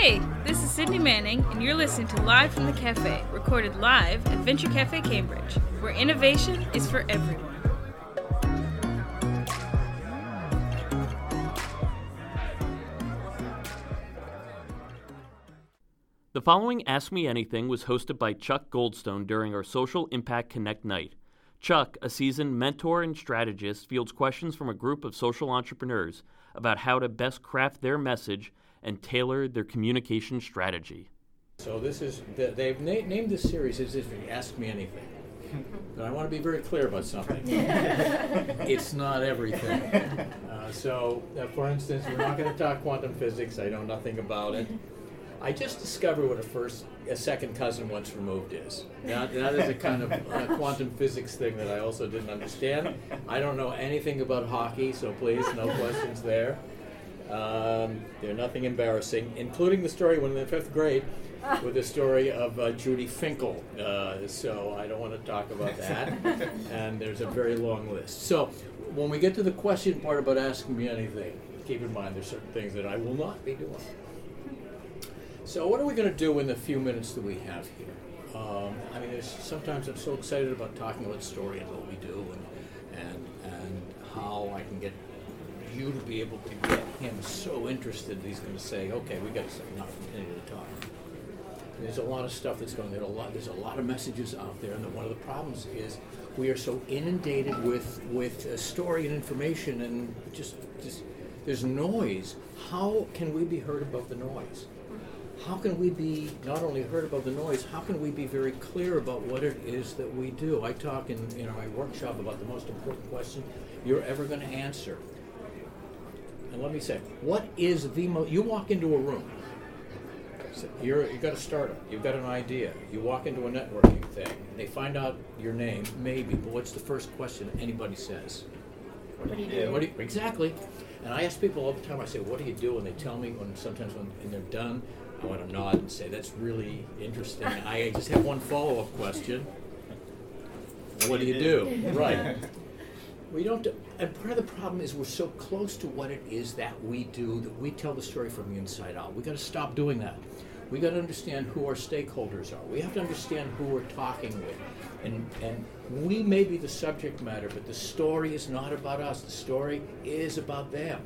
Hey, this is Sydney Manning, and you're listening to Live from the Cafe, recorded live at Venture Cafe Cambridge, where innovation is for everyone. The following Ask Me Anything was hosted by Chuck Goldstone during our Social Impact Connect night. Chuck, a seasoned mentor and strategist, fields questions from a group of social entrepreneurs about how to best craft their message and tailor their communication strategy. So this is they've na- named this series as if you ask me anything. But I want to be very clear about something. it's not everything. Uh, so, uh, for instance, we're not going to talk quantum physics. I know nothing about it. I just discovered what a first, a second cousin once removed is. That, that is a kind of uh, quantum physics thing that I also didn't understand. I don't know anything about hockey, so please, no questions there. Um, they're nothing embarrassing, including the story when in the fifth grade with the story of uh, Judy Finkel. Uh, so I don't want to talk about that. and there's a very long list. So when we get to the question part about asking me anything, keep in mind there's certain things that I will not be doing. So what are we going to do in the few minutes that we have here? Um, I mean, sometimes I'm so excited about talking about story and what we do and, and, and how I can get you to be able to get him so interested that he's going to say, okay, we got to not continue to talk. There's a lot of stuff that's going. There's a lot. There's a lot of messages out there, and one of the problems is we are so inundated with with uh, story and information, and just just there's noise. How can we be heard above the noise? How can we be not only heard above the noise? How can we be very clear about what it is that we do? I talk in in my workshop about the most important question you're ever going to answer. And let me say, what is the most? You walk into a room you're you've got a startup. You've got an idea. You walk into a networking thing. They find out your name, maybe. But what's the first question anybody says? What do you do? What do you, exactly. And I ask people all the time. I say, "What do you do?" And they tell me. When sometimes when they're done, I want to nod and say, "That's really interesting." I just have one follow-up question. What do you do? Right. We don't. Do, and part of the problem is we're so close to what it is that we do that we tell the story from the inside out. We got to stop doing that. We got to understand who our stakeholders are. We have to understand who we're talking with. And, and we may be the subject matter, but the story is not about us. The story is about them.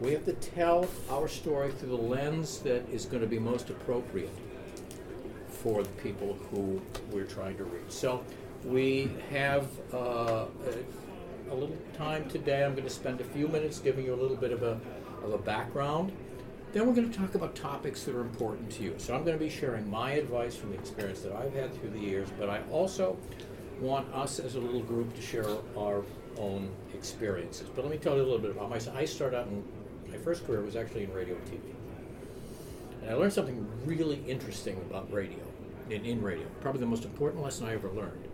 We have to tell our story through the lens that is going to be most appropriate for the people who we're trying to reach. So we have uh, a, little time today. I'm going to spend a few minutes giving you a little bit of a, of a background then we're going to talk about topics that are important to you. So I'm going to be sharing my advice from the experience that I've had through the years, but I also want us as a little group to share our own experiences. But let me tell you a little bit about myself. I started out in my first career was actually in radio and TV. And I learned something really interesting about radio, in, in radio. Probably the most important lesson I ever learned.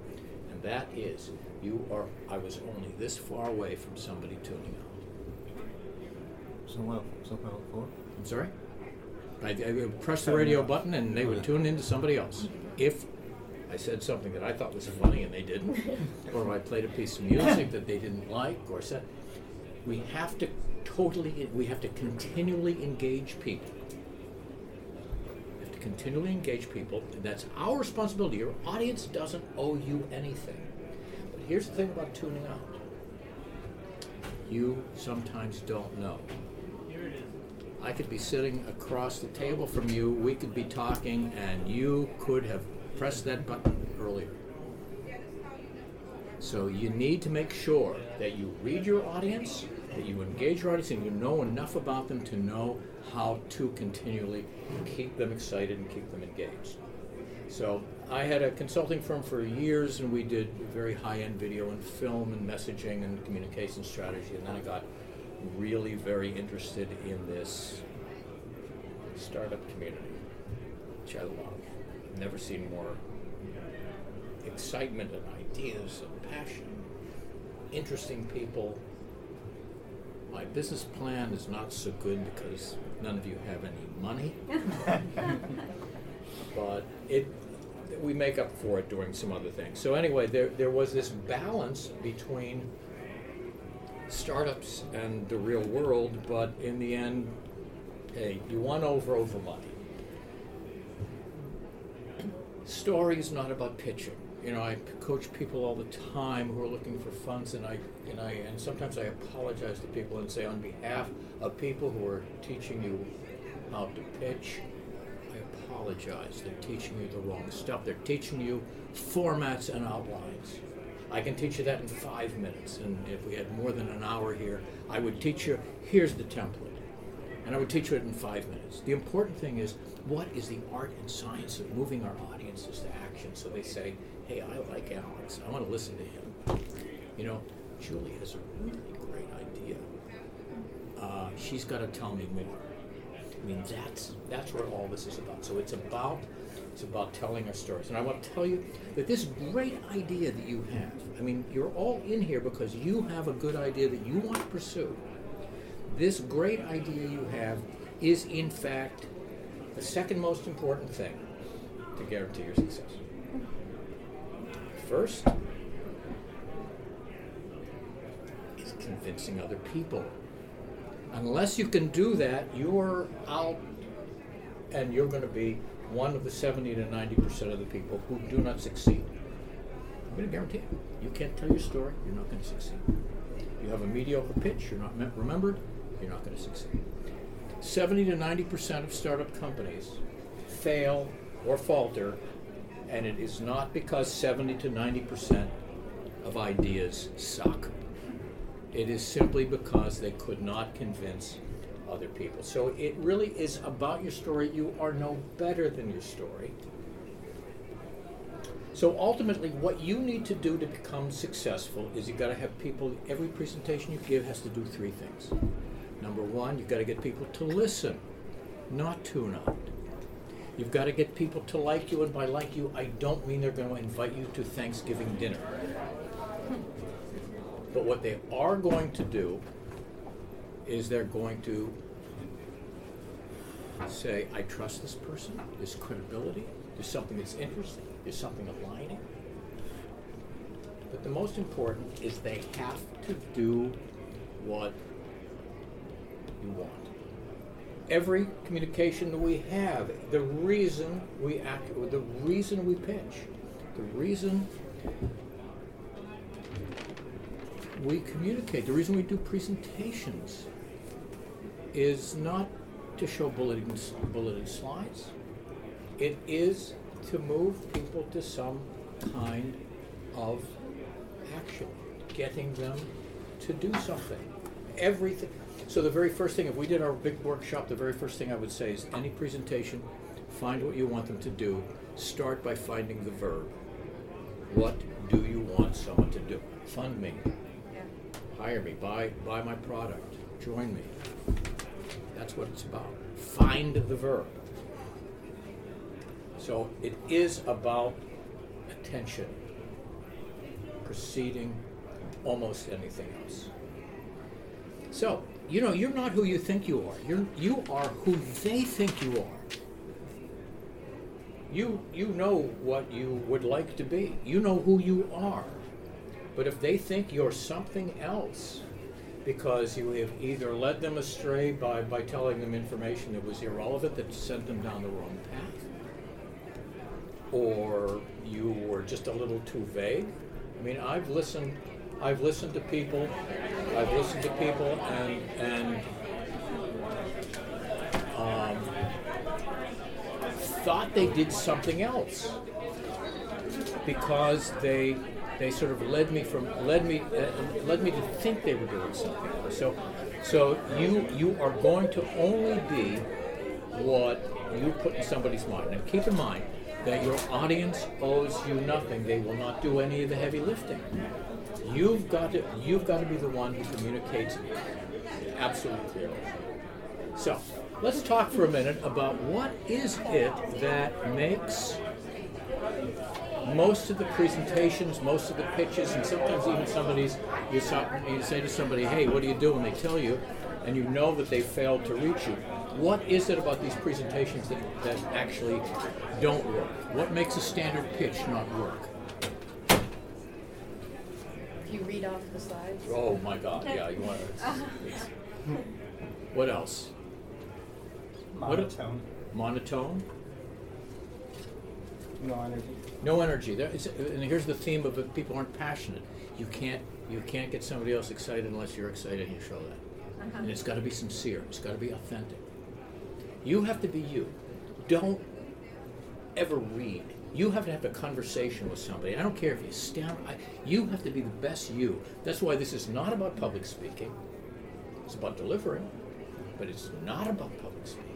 And that is you are I was only this far away from somebody tuning out. So well, so well before. I'm sorry? I, I would press the radio button and they would tune into somebody else. If I said something that I thought was funny and they didn't, or I played a piece of music that they didn't like, or said, we have to totally, we have to continually engage people. We have to continually engage people, and that's our responsibility. Your audience doesn't owe you anything. But here's the thing about tuning out you sometimes don't know. I could be sitting across the table from you, we could be talking, and you could have pressed that button earlier. So you need to make sure that you read your audience, that you engage your audience, and you know enough about them to know how to continually keep them excited and keep them engaged. So I had a consulting firm for years, and we did very high-end video and film and messaging and communication strategy, and then I got really very interested in this startup community, which I love. Never seen more excitement and ideas and passion, interesting people. My business plan is not so good because none of you have any money. but it we make up for it doing some other things. So anyway, there there was this balance between startups and the real world, but in the end, hey, you won over over money. Story is not about pitching. You know, I coach people all the time who are looking for funds, and I and I and sometimes I apologize to people and say, on behalf of people who are teaching you how to pitch, apologize. They're teaching you the wrong stuff. They're teaching you formats and outlines. I can teach you that in five minutes, and if we had more than an hour here, I would teach you. Here's the template and I would teach you it in five minutes. The important thing is what is the art and science of moving our audiences to action so they say, hey, I like Alex. I want to listen to him. You know, Julie has a really great idea. Uh, she's got to tell me more. I mean, that's that's what all this is about. So it's about it's about telling our stories. And I want to tell you that this great idea that you have, I mean, you're all in here because you have a good idea that you want to pursue this great idea you have is, in fact, the second most important thing to guarantee your success. First is convincing other people. Unless you can do that, you're out and you're going to be one of the 70 to 90% of the people who do not succeed. I'm going to guarantee it. You can't tell your story, you're not going to succeed. You have a mediocre pitch, you're not remembered, you're not going to succeed. 70 to 90% of startup companies fail or falter, and it is not because 70 to 90% of ideas suck. It is simply because they could not convince other people. So it really is about your story. You are no better than your story. So ultimately, what you need to do to become successful is you've got to have people, every presentation you give has to do three things. Number one, you've got to get people to listen, not tune out. You've got to get people to like you, and by like you, I don't mean they're going to invite you to Thanksgiving dinner. But what they are going to do is they're going to say, I trust this person, there's credibility, there's something that's interesting, there's something aligning. But the most important is they have to do what you want. Every communication that we have, the reason we act, the reason we pitch, the reason we communicate, the reason we do presentations is not to show bulleted, bulleted slides. It is to move people to some kind of action, getting them to do something. Everything. So the very first thing, if we did our big workshop, the very first thing I would say is any presentation, find what you want them to do. Start by finding the verb. What do you want someone to do? Fund me. Hire me. Buy buy my product. Join me. That's what it's about. Find the verb. So it is about attention preceding almost anything else. So you know, you're not who you think you are. You're you are who they think you are. You you know what you would like to be. You know who you are. But if they think you're something else, because you have either led them astray by, by telling them information that was irrelevant that sent them down the wrong path, or you were just a little too vague. I mean, I've listened I've listened to people, I've listened to people and, and um, thought they did something else because they they sort of led me from led me uh, led me to think they were doing something. So so you you are going to only be what you put in somebody's mind. Now, keep in mind that your audience owes you nothing. They will not do any of the heavy lifting. You've got to you've got to be the one who communicates absolutely clearly. So let's talk for a minute about what is it that makes most of the presentations, most of the pitches, and sometimes even somebody's you, you say to somebody, "Hey, what do you do?" and they tell you, and you know that they failed to reach you. What is it about these presentations that, that actually don't work? What makes a standard pitch not work? If you read off the slides? Oh my God! Yeah, you want to. what else? What a- Monotone. monotone, No energy. No energy. There is, and here's the theme of it: people aren't passionate. You can't you can't get somebody else excited unless you're excited. and You show that, uh-huh. and it's got to be sincere. It's got to be authentic. You have to be you. Don't ever read. You have to have a conversation with somebody. I don't care if you stand. I, you have to be the best you. That's why this is not about public speaking. It's about delivering, but it's not about public speaking.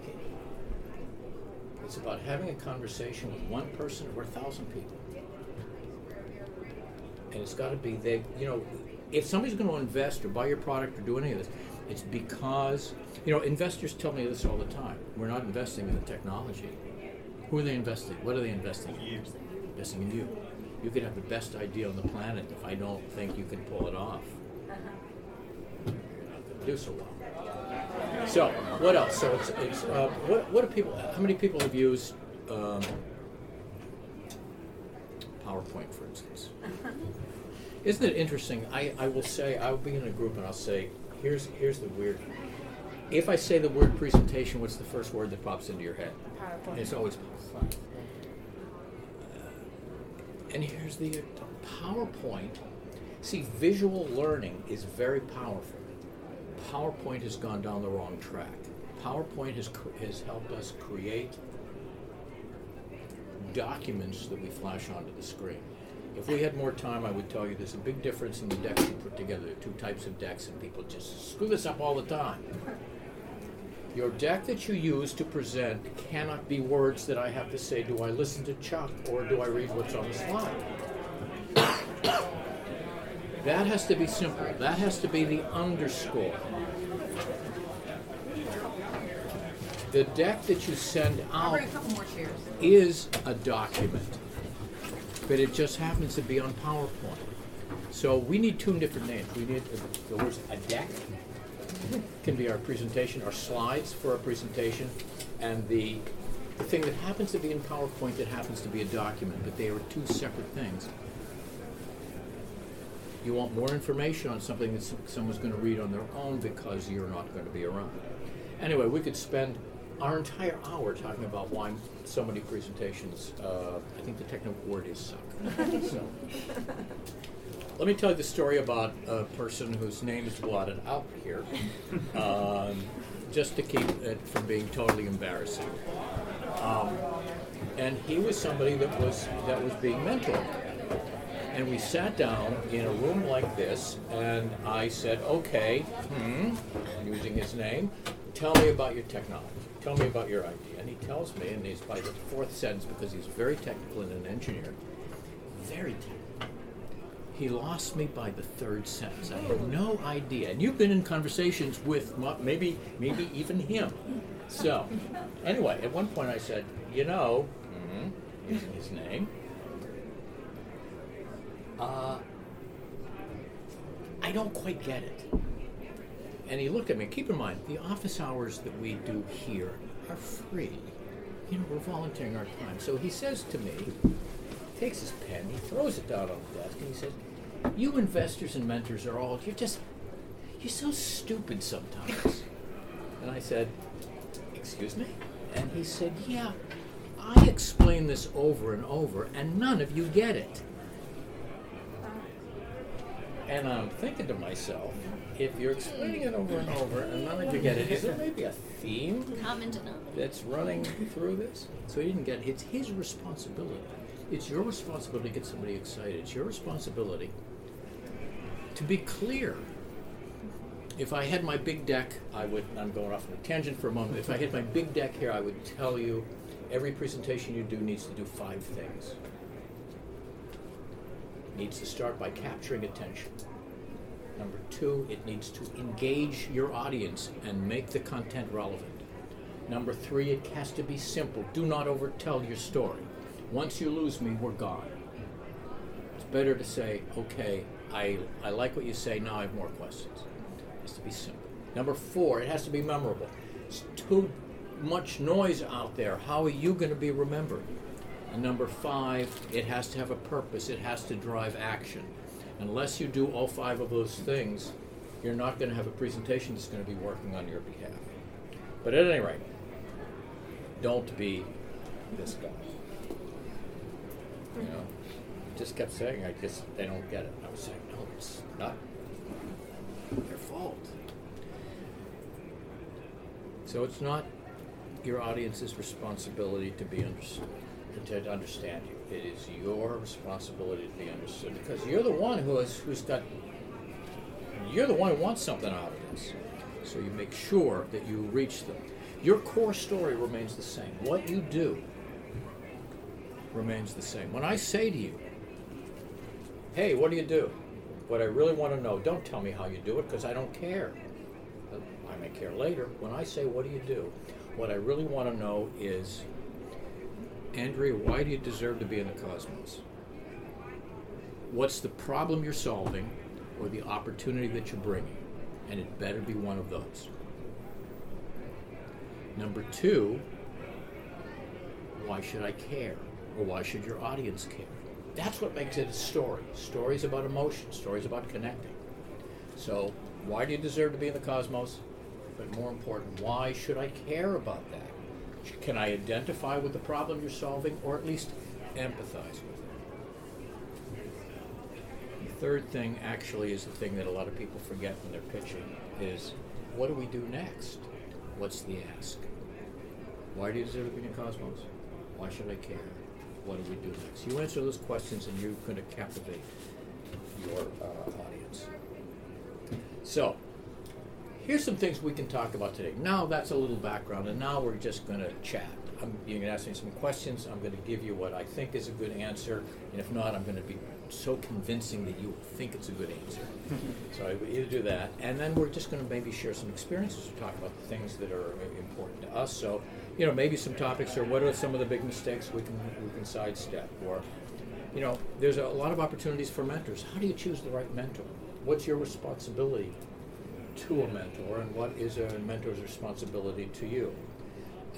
It's about having a conversation with one person or a thousand people. And it's got to be they. You know, if somebody's going to invest or buy your product or do any of this, it's because you know investors tell me this all the time. We're not investing in the technology. Who are they investing? What are they investing in? Investing in you. You could have the best idea on the planet. If I don't think you can pull it off, uh-huh. you're not going to do so well. So, what else? So it's, it's uh, what, what do people, how many people have used um, PowerPoint, for instance? Isn't it interesting? I, I will say, I'll be in a group and I'll say, here's, here's the weird, if I say the word presentation, what's the first word that pops into your head? PowerPoint. It's always PowerPoint. and here's the PowerPoint. See, visual learning is very powerful. PowerPoint has gone down the wrong track. PowerPoint has, has helped us create documents that we flash onto the screen. If we had more time, I would tell you there's a big difference in the decks we put together. There are two types of decks, and people just screw this up all the time. Your deck that you use to present cannot be words that I have to say, do I listen to Chuck or do I read what's on the slide? That has to be simple. That has to be the underscore. The deck that you send out bring a couple more chairs. is a document, but it just happens to be on PowerPoint. So we need two different names. We need, the words a deck can be our presentation, our slides for our presentation, and the, the thing that happens to be in PowerPoint that happens to be a document, but they are two separate things. You want more information on something that someone's going to read on their own because you're not going to be around. Anyway, we could spend our entire hour talking about why so many presentations, uh, I think the technical word is suck. so. Let me tell you the story about a person whose name is blotted out here, um, just to keep it from being totally embarrassing. Um, and he was somebody that was that was being mentored. And we sat down in a room like this, and I said, "Okay, hmm, using his name, tell me about your technology. Tell me about your idea." And he tells me, and he's by the fourth sentence because he's very technical and an engineer, very technical. He lost me by the third sentence. I had no idea. And you've been in conversations with maybe, maybe even him. So, anyway, at one point I said, you know, mhm, using his name, uh, I don't quite get it. And he looked at me. Keep in mind, the office hours that we do here are free. You know, we're volunteering our time. So he says to me, takes his pen, he throws it down on the desk, and he says, "You investors and mentors are all you're just you're so stupid sometimes." and I said, "Excuse me?" And he said, "Yeah, I explain this over and over, and none of you get it." And I'm thinking to myself, if you're explaining it over and over and none of you get it, is there maybe a theme Common that's running through this. So he didn't get it. It's his responsibility. It's your responsibility to get somebody excited. It's your responsibility to be clear. If I had my big deck, I would, I'm going off on a tangent for a moment. If I had my big deck here, I would tell you every presentation you do needs to do five things. Needs to start by capturing attention. Number two, it needs to engage your audience and make the content relevant. Number three, it has to be simple. Do not overtell your story. Once you lose me, we're gone. It's better to say, okay, I, I like what you say, now I have more questions. It has to be simple. Number four, it has to be memorable. It's too much noise out there. How are you going to be remembered? Number five, it has to have a purpose. It has to drive action. Unless you do all five of those things, you're not going to have a presentation that's going to be working on your behalf. But at any rate, don't be this guy. You know, just kept saying, I just they don't get it. I was saying, no, it's not their fault. So it's not your audience's responsibility to be understood, to understand you. It is your responsibility to be understood because you're the one who has who's got. You're the one who wants something out of this. So you make sure that you reach them. Your core story remains the same. What you do remains the same. When I say to you, hey, what do you do? What I really want to know, don't tell me how you do it because I don't care. I may care later. When I say, what do you do? What I really want to know is, Andrea, why do you deserve to be in the cosmos? What's the problem you're solving or the opportunity that you're bringing? And it better be one of those. Number two, why should I care? Or why should your audience care? That's what makes it a story. Stories about emotion, stories about connecting. So, why do you deserve to be in the cosmos? But more important, why should I care about that? Can I identify with the problem you're solving or at least empathize with it? The third thing actually is the thing that a lot of people forget when they're pitching is what do we do next? What's the ask? Why do you deserve to be in cosmos? Why should I care? What do we do next? You answer those questions and you're going to captivate your uh, audience. So, here's some things we can talk about today. Now that's a little background, and now we're just going to chat. I'm, you're going to ask me some questions. I'm going to give you what I think is a good answer, and if not, I'm going to be so convincing that you think it's a good answer. so I either do that, and then we're just going to maybe share some experiences or talk about the things that are important to us. So, you know, maybe some topics or what are some of the big mistakes we can we can sidestep, or, you know, there's a lot of opportunities for mentors. How do you choose the right mentor? What's your responsibility to a mentor, and what is a mentor's responsibility to you?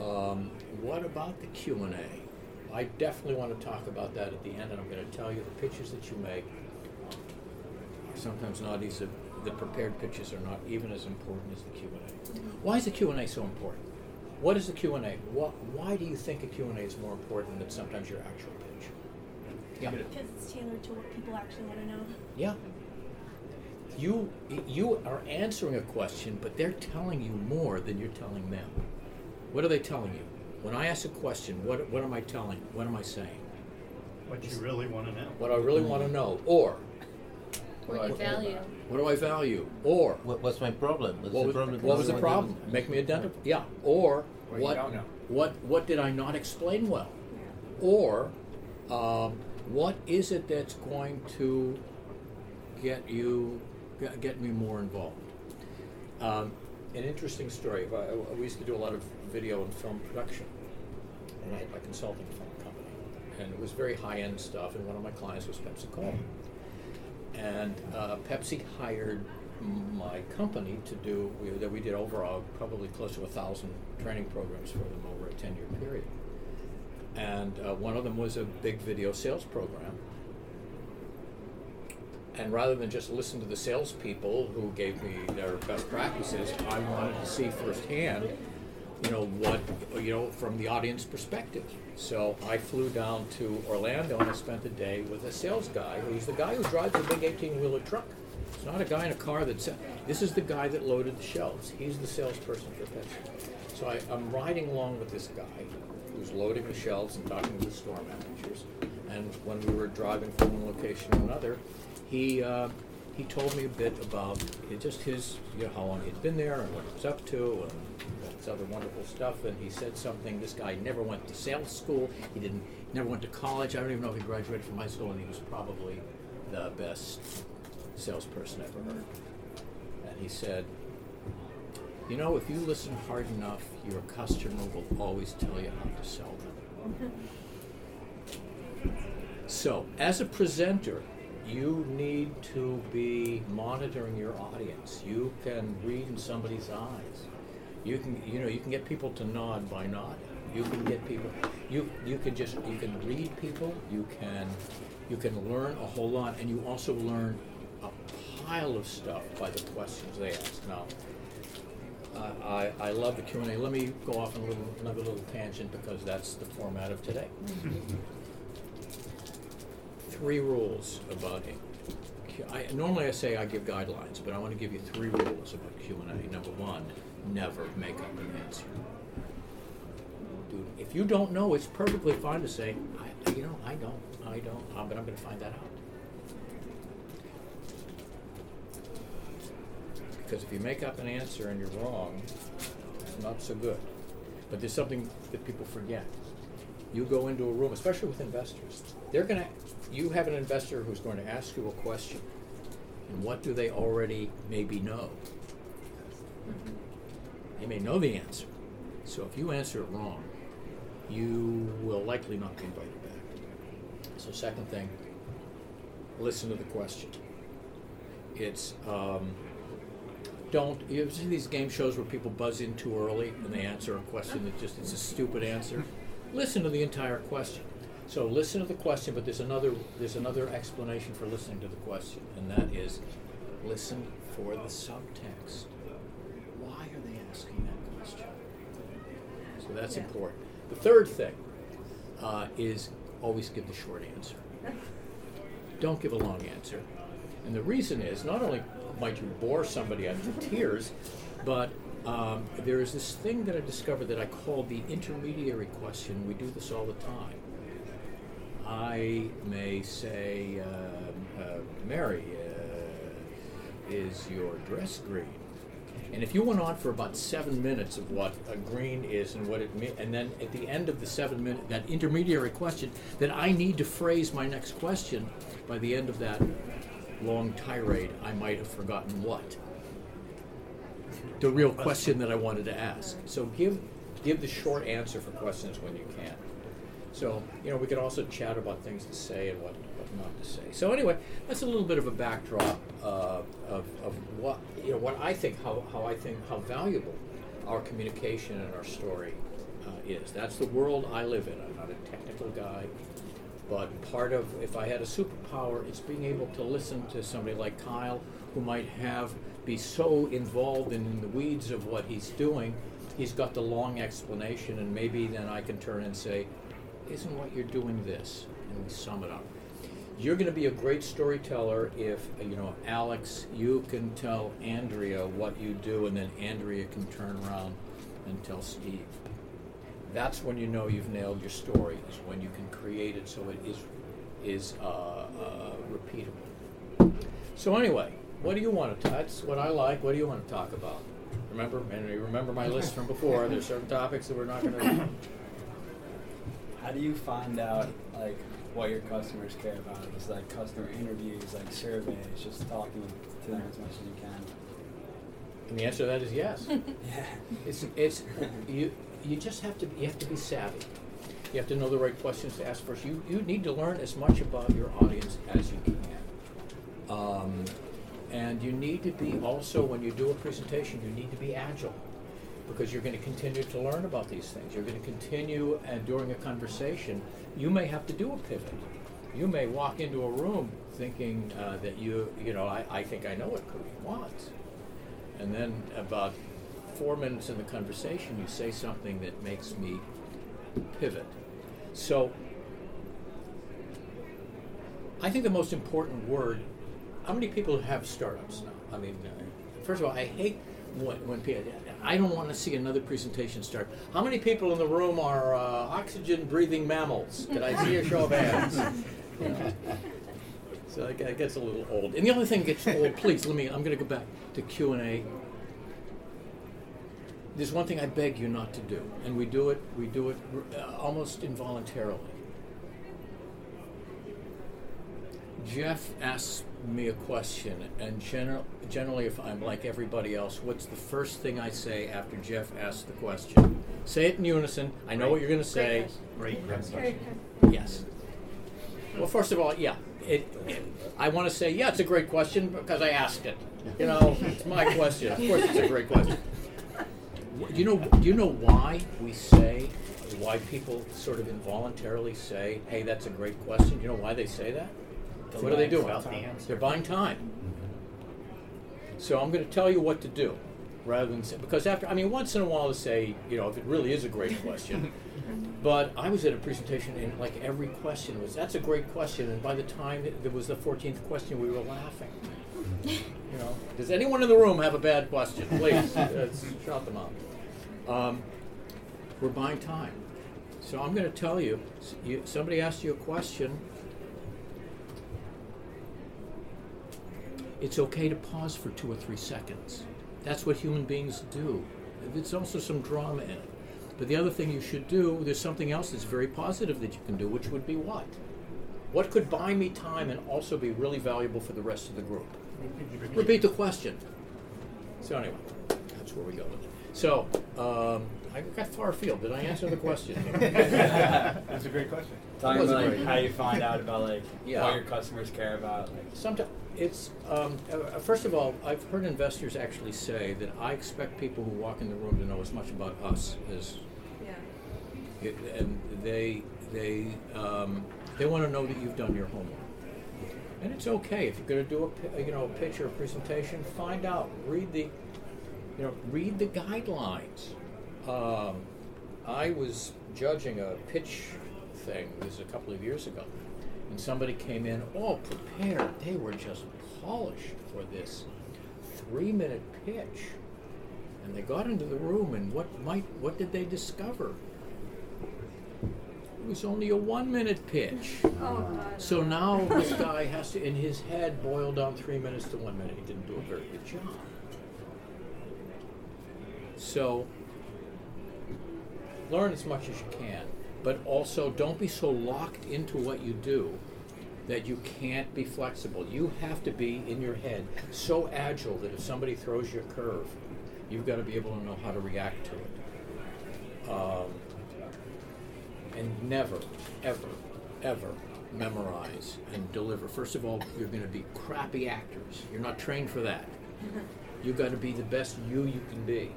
Um, what about the Q and A? I definitely want to talk about that at the end, and I'm going to tell you the pitches that you make are sometimes not easy. The prepared pitches are not even as important as the Q and A. Why is the Q and A so important? What is the Q and A? Why do you think a Q and A is more important than sometimes your actual pitch? Yeah. Because it's tailored to what people actually want to know. Yeah. You you are answering a question, but they're telling you more than you're telling them. What are they telling you? When I ask a question, what, what am I telling? What am I saying? What you really want to know. What I really want to know. Or, what you value. What do I value? Or, What, what's my problem? What's what the was, problem? what was the What problem? Make me identify. Yeah. Or, What you what, what, what did I not explain well? Or, um, what is it that's going to get you, get, me more involved? Um, an interesting story. We used to do a lot of video and film production, and I had my consulting film company, and it was very high-end stuff. And one of my clients was Pepsi Cola, and uh, Pepsi hired my company to do we, that. We did overall probably close to a thousand training programs for them over a ten-year period, and uh, one of them was a big video sales program. And rather than just listen to the salespeople who gave me their best practices, I wanted to see firsthand, you know, what, you know, from the audience perspective. So I flew down to Orlando and I spent the day with a sales guy who's the guy who drives a big 18 wheeler truck. It's not a guy in a car that said, this is the guy that loaded the shelves. He's the salesperson for Pepsi. So I, I'm riding along with this guy who's loading the shelves and talking to the store managers. And when we were driving from one location to another, he uh, he told me a bit about it- just his you know how long he'd been there and what he was up to and all this other wonderful stuff. And he said something. This guy never went to sales school. He didn't never went to college. I don't even know if he graduated from high school. And he was probably the best salesperson I ever heard. And he said, you know, if you listen hard enough, your customer will always tell you how to sell them. So, as a presenter, you need to be monitoring your audience. You can read in somebody's eyes. You can, you know, you can get people to nod by nodding. You can get people. You you can just you can read people. You can you can learn a whole lot, and you also learn a pile of stuff by the questions they ask. Now, I, I love the Q and A. Let me go off on a little, another little tangent because that's the format of today. Three rules about it. I, normally I say I give guidelines, but I want to give you three rules about Q and A. Number one, never make up an answer. Dude, if you don't know, it's perfectly fine to say, I, you know, I don't, I don't, uh, but I'm going to find that out. Because if you make up an answer and you're wrong, it's not so good. But there's something that people forget. You go into a room, especially with investors, they're going to, you have an investor who's going to ask you a question. And what do they already maybe know? They may know the answer. So if you answer it wrong, you will likely not be invited back. So, second thing, listen to the question. It's, um, don't you see these game shows where people buzz in too early and they answer a question that just it's a stupid answer listen to the entire question so listen to the question but there's another there's another explanation for listening to the question and that is listen for the subtext why are they asking that question so that's important the third thing uh, is always give the short answer don't give a long answer. And the reason is not only might you bore somebody up to tears, but um, there is this thing that I discovered that I call the intermediary question. We do this all the time. I may say, um, uh, Mary, uh, is your dress green? And if you went on for about seven minutes of what a green is and what it means, and then at the end of the seven minute, that intermediary question, that I need to phrase my next question, by the end of that long tirade, I might have forgotten what. The real question that I wanted to ask. So give give the short answer for questions when you can. So, you know, we could also chat about things to say and what, what not to say. So anyway, that's a little bit of a backdrop uh, of, of what you know what I think how, how I think how valuable our communication and our story uh, is. That's the world I live in. I'm not a technical guy, but part of if I had a superpower, it's being able to listen to somebody like Kyle who might have be so involved in the weeds of what he's doing. He's got the long explanation, and maybe then I can turn and say, isn't what you're doing this? And we sum it up. You're going to be a great storyteller if, you know, Alex, you can tell Andrea what you do, and then Andrea can turn around and tell Steve. That's when you know you've nailed your story, is when you can create it so it is, is uh, uh, repeatable. So, anyway, what do you want to, that's what I like. What do you want to talk about? Remember, and remember my list from before. There's certain topics that we're not going to. How do you find out like what your customers care about? Is like customer interviews, like surveys, just talking to them as much as you can. And the answer to that is yes. Yeah. It's, it's, you, you just have to, you have to be savvy. You have to know the right questions to ask first. You, you need to learn as much about your audience as you can. Um, and you need to be also, when you do a presentation, you need to be agile because you're going to continue to learn about these things. You're going to continue, and during a conversation, you may have to do a pivot. You may walk into a room thinking uh, that you, you know, I, I think I know what Cody wants. And then about four minutes in the conversation, you say something that makes me pivot. So I think the most important word. How many people have startups now? I mean, uh, first of all, I hate when, when people. I don't want to see another presentation start. How many people in the room are uh, oxygen-breathing mammals? Can I see a show of hands? You know. So it it gets a little old. And the other thing gets old. Please let me. I'm going to go back to Q and A. There's one thing I beg you not to do, and we do it. We do it uh, almost involuntarily. Jeff asks me a question, and gener- generally, if I'm like everybody else, what's the first thing I say after Jeff asks the question? Say it in unison. I know what you're going to say. Great question. Yes. Well, first of all, yeah. It, it, I want to say, yeah, it's a great question because I asked it. You know, it's my question. Of course, it's a great question. Do you know? Do you know why we say? Why people sort of involuntarily say, "Hey, that's a great question." Do you know why they say that? What are they doing? The. They're buying time. So I'm going to tell you what to do. rather than say, because after I mean once in a while to say you know if it really is a great question. But I was at a presentation and like every question was that's a great question and by the time there was the 14th question we were laughing. You know, does anyone in the room have a bad question? Please, uh, shout them out. Um, we're buying time. So I'm going to tell you, you, somebody asked you a question. It's okay to pause for two or three seconds. That's what human beings do. There's also some drama in it. But the other thing you should do, there's something else that's very positive that you can do, which would be what? What could buy me time and also be really valuable for the rest of the group? Repeat the question. So anyway, that's where we go with it. So, um, I got far afield. Did I answer the question? That's a great question. Talking about like how you find out about like Yeah. what your customers care about. Like, Sometimes it's um, uh, first of all, I've heard investors actually say that I expect people who walk in the room to know as much about us as, Yeah. it, and they they um, they want to know that you've done your homework. And it's okay if you're going to do a you know a pitch or a presentation. Find out, read the you know read the guidelines. Um, I was judging a pitch thing this is a couple of years ago, and somebody came in oh, all prepared. They were just polished for this three-minute pitch, and they got into the room. And what might what did they discover? It was only a one-minute pitch. Oh So now this guy has to, in his head, boil down three minutes to one minute. He didn't do a very good job. So, learn as much as you can, but also don't be so locked into what you do that you can't be flexible. You have to be in your head so agile that if somebody throws you a curve, you've got to be able to know how to react to it. Um, and never, ever, ever memorize and deliver. First of all, you're going to be crappy actors. You're not trained for that. You've got to be the best you you can be.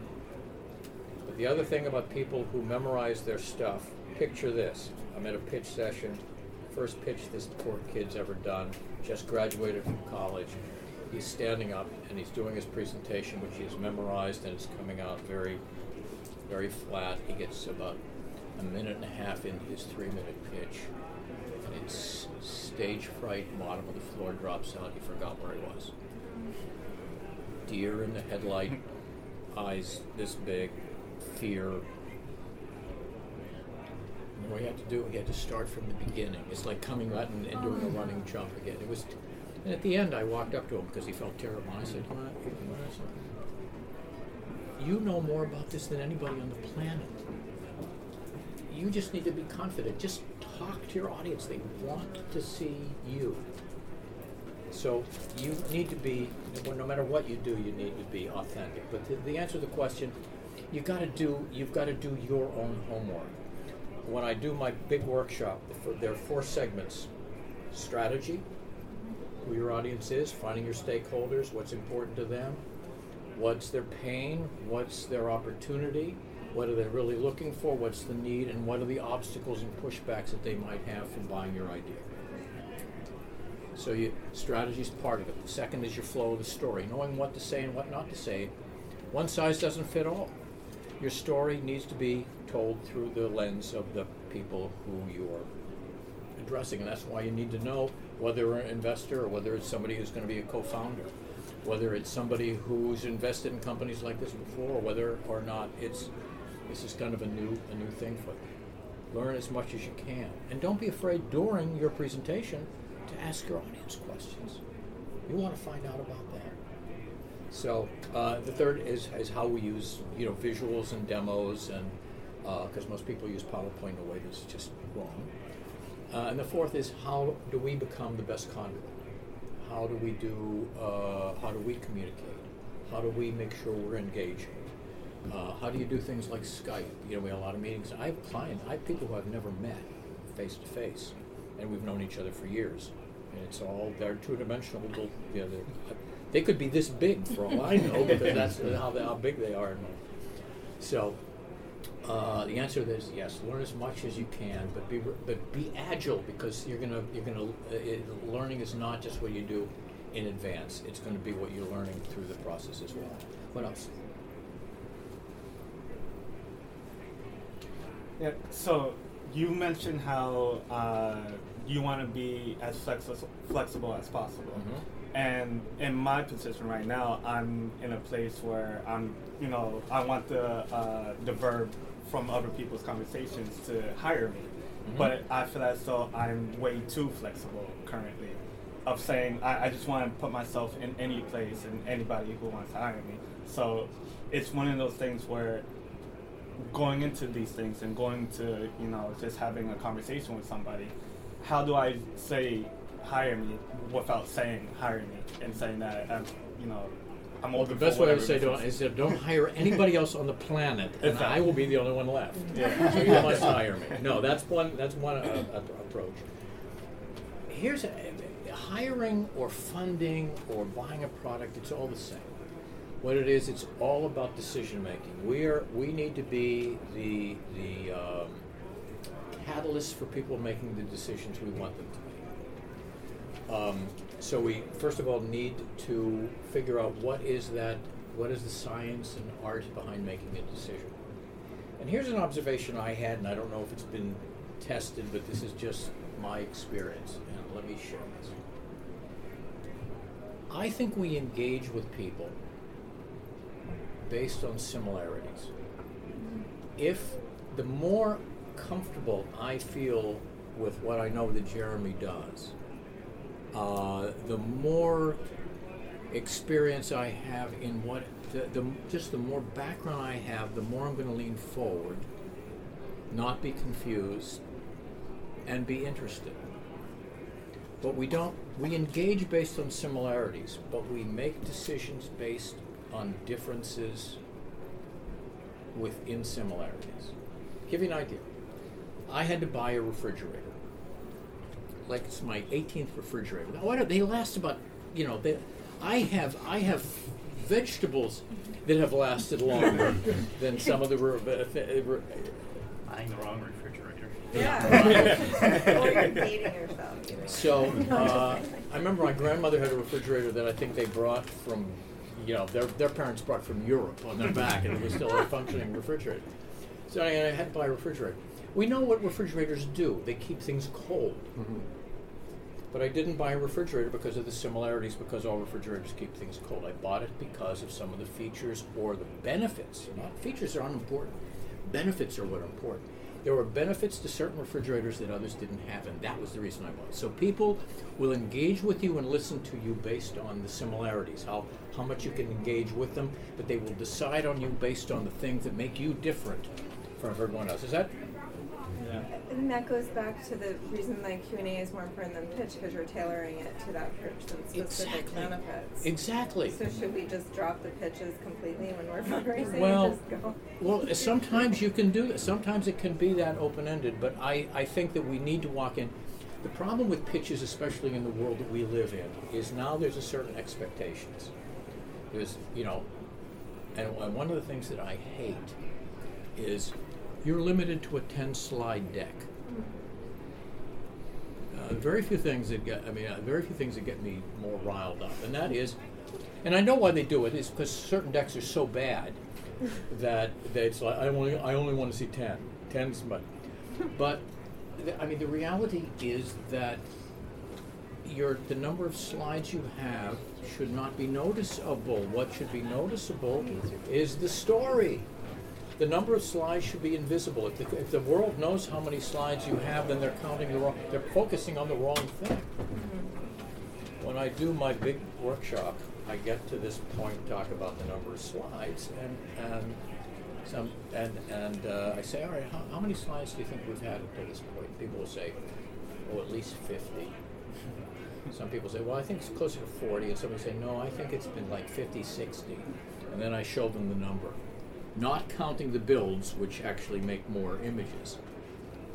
But the other thing about people who memorize their stuff, picture this. I'm at a pitch session, first pitch this poor kid's ever done, just graduated from college. He's standing up and he's doing his presentation, which he has memorized, and it's coming out very, very flat. He gets about a minute and a half into his three minute pitch, and it's stage fright, bottom of the floor drops out. He forgot where he was. Deer in the headlight, eyes this big, fear. And what he had to do, he had to start from the beginning. It's like coming out and, and doing a oh. running jump again. It was, and at the end, I walked up to him because he felt terrible. And I said, "You you wanna something? You know more about this than anybody on the planet you just need to be confident. Just talk to your audience. They want to see you. So you need to be, no matter what you do, you need to be authentic. But the, the answer to the question, you've got to do, you've got to do your own homework. When I do my big workshop, there are four segments: strategy, who your audience is, finding your stakeholders, what's important to them, what's their pain, what's their opportunity, what are they really looking for, what's the need, and what are the obstacles and pushbacks that they might have from buying your idea. So you, strategy is part of it. The second is your flow of the story, knowing what to say and what not to say. One size doesn't fit all. Your story needs to be told through the lens of the people who you're addressing, and that's why you need to know whether an investor or whether it's somebody who's going to be a co-founder, whether it's somebody who's invested in companies like this before, or whether or not it's this is kind of a new a new thing for them. Learn as much as you can, and don't be afraid during your presentation to ask your audience questions. You want to find out about that. So uh, the third is, is how we use you know visuals and demos, and because most people use PowerPoint in a way that's just wrong. Uh, and the fourth is how do we become the best conduit? How do we do? Uh, how do we communicate? How do we make sure we're engaging? Uh, how do you do things like Skype? You know, we have a lot of meetings. I have clients, I have people who I've never met face to face, and we've known each other for years. And it's all they're two dimensional. You know, they're- they could be this big for all I know because that's how, they, how big they are. So uh, the answer is yes. Learn as much as you can, but be but be agile because you're gonna you're gonna uh, it, learning is not just what you do in advance. It's going to be what you're learning through the process as well. What else? Yeah. So you mentioned how uh, you want to be as flexi- flexible as possible. Mm-hmm. And in my position right now, I'm in a place where I'm, you know, I want the uh, the verb from other people's conversations to hire me, Mhm. but I feel as though I'm way too flexible currently. Of saying I, I just want to put myself in any place and anybody who wants to hire me. So it's one of those things where going into these things and going to you know just having a conversation with somebody how do i say hire me without saying hire me and saying that i'm you know i'm Well, the best way to whatever say don't is that don't hire anybody else on the planet, and I will be the only one left. Yeah. So you must hire me. No, that's one. That's one uh, uh, approach. Here's a, hiring or funding or buying a product. It's all the same. What it is, it's all about decision making. We are. We need to be the the um, catalyst for people making the decisions we want them to make. Um, so we first of all need to figure out what is that, what is the science and art behind making a decision. And here's an observation I had, and I don't know if it's been tested, but this is just my experience. And let me share this. I think we engage with people based on similarities. If the more comfortable I feel with what I know that Jeremy does, uh, the more experience I have in what, the, the, just the more background I have, the more I'm going to lean forward, not be confused, and be interested. But we don't, we engage based on similarities, but we make decisions based on differences within similarities. Give you an idea. I had to buy a refrigerator. Like it's my 18th refrigerator. Now, why don't they last about, you know, they, I have I have vegetables that have lasted longer than some of the. Re, uh, re, Buying the wrong refrigerator. Yeah. or you're dating yourself. either way. So uh, I remember my grandmother had a refrigerator that I think they brought from, you know, their, their parents brought from Europe on their back, and it was still a functioning refrigerator. So I, I had to buy a refrigerator. We know what refrigerators do; they keep things cold. Mm-hmm. But I didn't buy a refrigerator because of the similarities, because all refrigerators keep things cold. I bought it because of some of the features or the benefits. Not features are unimportant. Benefits are what are important. There were benefits to certain refrigerators that others didn't have, and that was the reason I bought it. So people will engage with you and listen to you based on the similarities, how, how much you can engage with them, but they will decide on you based on the things that make you different from everyone else. Is that And that goes back to the reason like Q and A is more important than pitch because you're tailoring it to that person's specific Exactly. benefits. exactly? So should we just drop the pitches completely when we're fundraising Well, and just go? Well, sometimes you can do that. Sometimes it can be that open ended, but I, I think that we need to walk in. The problem with pitches, especially in the world that we live in, is now there's a certain expectations. There's, you know, and one of the things that I hate is you're limited to a 10 slide deck. Uh, very few things that get, I mean, uh, very few things that get me more riled up, and that is, and I know why they do it is because certain decks are so bad that, that it's like I only I only want to see ten. Ten's but, but the, I mean the reality is that your the number of slides you have should not be noticeable. What should be noticeable is the story. The number of slides should be invisible. If the, if the world knows how many slides you have, then they're counting the wrong. They're focusing on the wrong thing. When I do my big workshop, I get to this point, talk about the number of slides, and and some and and uh, I say, all right, how, how many slides do you think we've had up to this point? People will say, oh, at least fifty. Some people say, well, I think it's closer to 40. And somebody say, no, I think it's been like 50, 60. And then I show them the number. Not counting the builds, which actually make more images.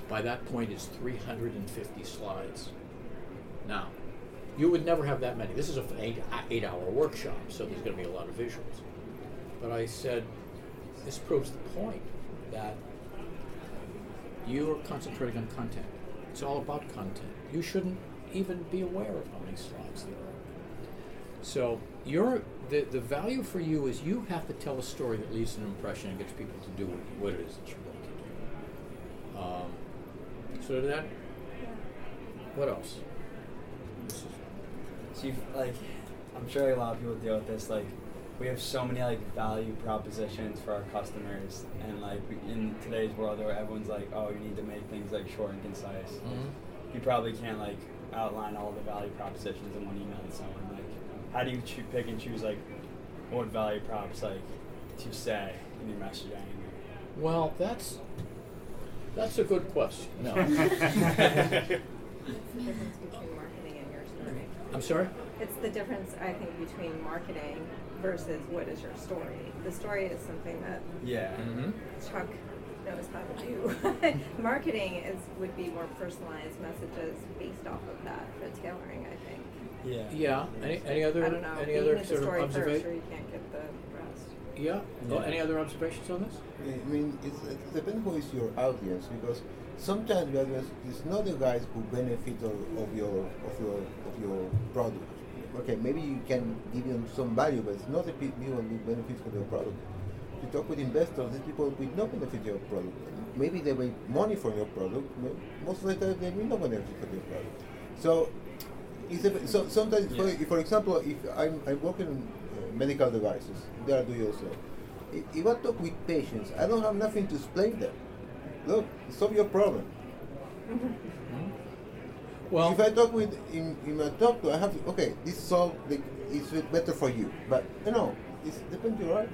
By that point, it's 350 slides. Now, you would never have that many. This is an eight, uh, eight hour workshop, so there's going to be a lot of visuals. But I said, this proves the point that you are concentrating on content. It's all about content. You shouldn't even be aware of how many slides there are. So your the, the value for you is you have to tell a story that leaves an impression and gets people to do what, what it is that you want to do. Um, so that. What else? So you like, I'm sure a lot of people deal with this. Like, we have so many like value propositions for our customers, and like we- in today's world where everyone's like, oh, you need to make things like short and concise. Mhm. You probably can't like outline all the value propositions in one email to someone. Like, how do you choo- pick and choose like what value props like to say in your messaging? Well, that's that's a good question. No. It's the difference between marketing and your story. I'm sorry. It's the difference, I think, between marketing versus what is your story. The story is something that Yeah. Mm-hmm. Chuck knows how to do. marketing is would be more personalized messages based off of that, the tailoring, I think. Yeah. Yeah. Any, any other I don't know. any you other need the sort of story first, or observation? you can't get the rest. Yeah. Yeah. any other observations on this? I mean, it's, it depends who is your audience because sometimes the audience is not the guys who benefit of, of your of your of your product. Okay, maybe you can give them some value, but it's not the pe- people who benefit from your product. If you talk with investors, these people will not benefit your product. Maybe they make money from your product. but Most of the time, they will not benefit from your product. So, it's so sometimes, for, Yeah. for example, if I'm, I'm working on uh, medical devices, there I do also. If, I talk with patients, I don't have nothing to explain them. Look, solve your problem. Well, if I talk with in, in my talk to, I have to, okay, this solve the, it's better for you, but you know, it depends on right.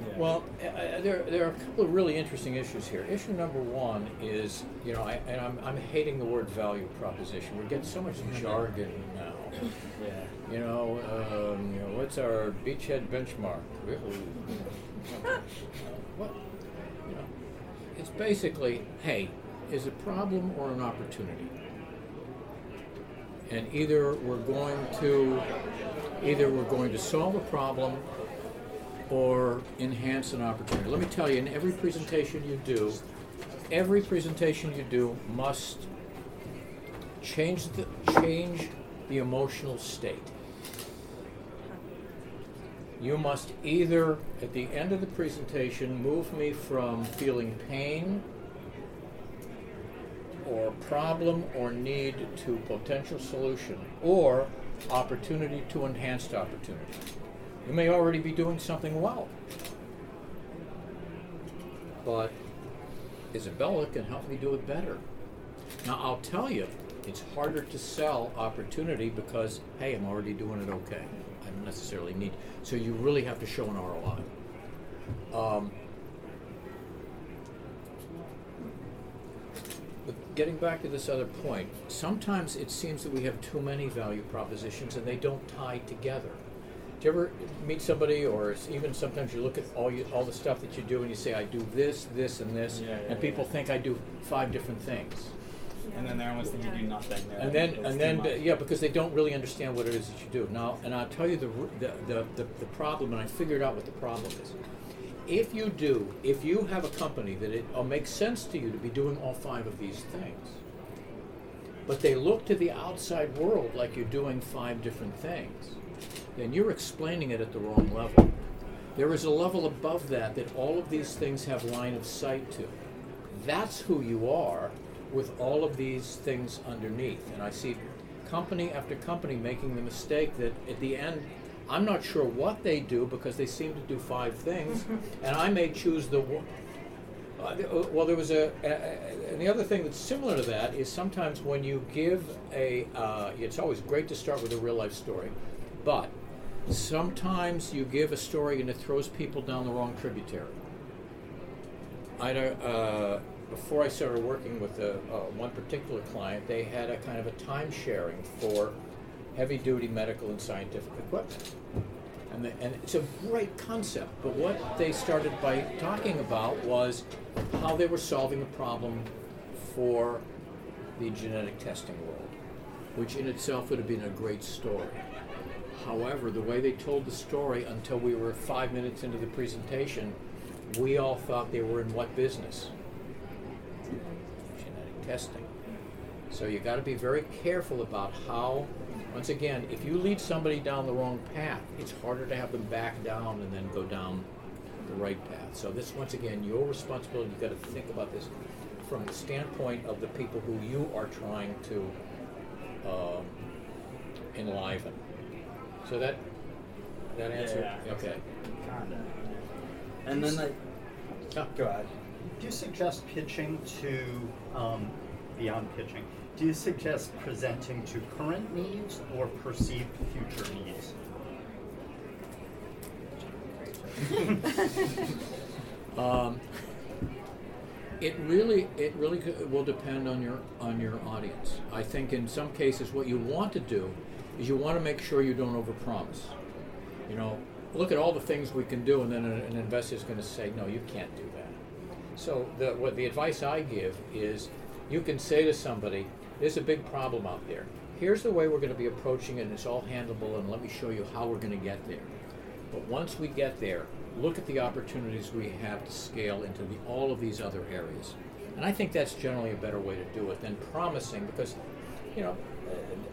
Yeah. Well, uh, there, there are a couple of really interesting issues here. Issue number one is, you know, I, and I'm, I'm hating the word value proposition. We're getting so much jargon now. yeah. You know, um, you know, what's our beachhead benchmark? What? You know, it's basically, hey, is a problem or an opportunity? And either we're going to, either we're going to solve a problem or enhance an opportunity. Let me tell you, in every presentation you do, every presentation you do must change the change the emotional state. You must either, at the end of the presentation, move me from feeling pain or problem or need to potential solution or opportunity to enhanced opportunity. You may already be doing something well. But Isabella can help me do it better. Now, I'll tell you, it's harder to sell opportunity because, hey, I'm already doing it okay. I don't necessarily need. So you really have to show an ROI. Um, but getting back to this other point, sometimes it seems that we have too many value propositions and they don't tie together. Do you ever meet somebody, or even sometimes you look at all you, all the stuff that you do and you say, "I do this, this, and this," Yeah, yeah, and people yeah. think I do five different things. And then everyone's thinking you do nothing. They're And then, and then, much." yeah, because they don't really understand what it is that you do. Now, and I'll tell you the, the, the, the, the problem, and I figured out what the problem is. If you do, if you have a company that it uh, makes sense to you to be doing all five of these things, but they look to the outside world like you're doing five different things, then you're explaining it at the wrong level. There is a level above that that all of these things have line of sight to. That's who you are with all of these things underneath. And I see company after company making the mistake that at the end, I'm not sure what they do because they seem to do five things, and I may choose the one. Uh, uh, well, there was a, and the other thing that's similar to that is sometimes when you give a, uh, it's always great to start with a real life story, but sometimes you give a story and it throws people down the wrong tributary. I uh, before I started working with a, uh, one particular client, they had a kind of a time sharing for heavy duty medical and scientific equipment. And, the, and it's a great concept, but what they started by talking about was how they were solving a problem for the genetic testing world, which in itself would have been a great story. However, the way they told the story until we were five minutes into the presentation, we all thought they were in what business? Genetic testing. So you got to be very careful about how, once again, if you lead somebody down the wrong path, it's harder to have them back down and then go down the right path. So this, once again, your responsibility. You got to think about this from the standpoint of the people who you are trying to um, enliven. So that that answer, Yeah. okay. Kinda. And then like, Yeah. go ahead. Do you suggest pitching to, um, beyond pitching, do you suggest presenting to current needs or perceived future needs? Um, it really, it really will depend on your on your audience. I think in some cases, what you want to do is you want to make sure you don't overpromise. You know, look at all the things we can do, and then an, investor is going to say, "No, you can't do that." So, the, what the advice I give is, you can say to somebody, "There's a big problem out there. Here's the way we're going to be approaching it, and it's all handleable, and let me show you how we're going to get there." But once we get there, look at the opportunities we have to scale into the, all of these other areas. And I think that's generally a better way to do it than promising because, you know,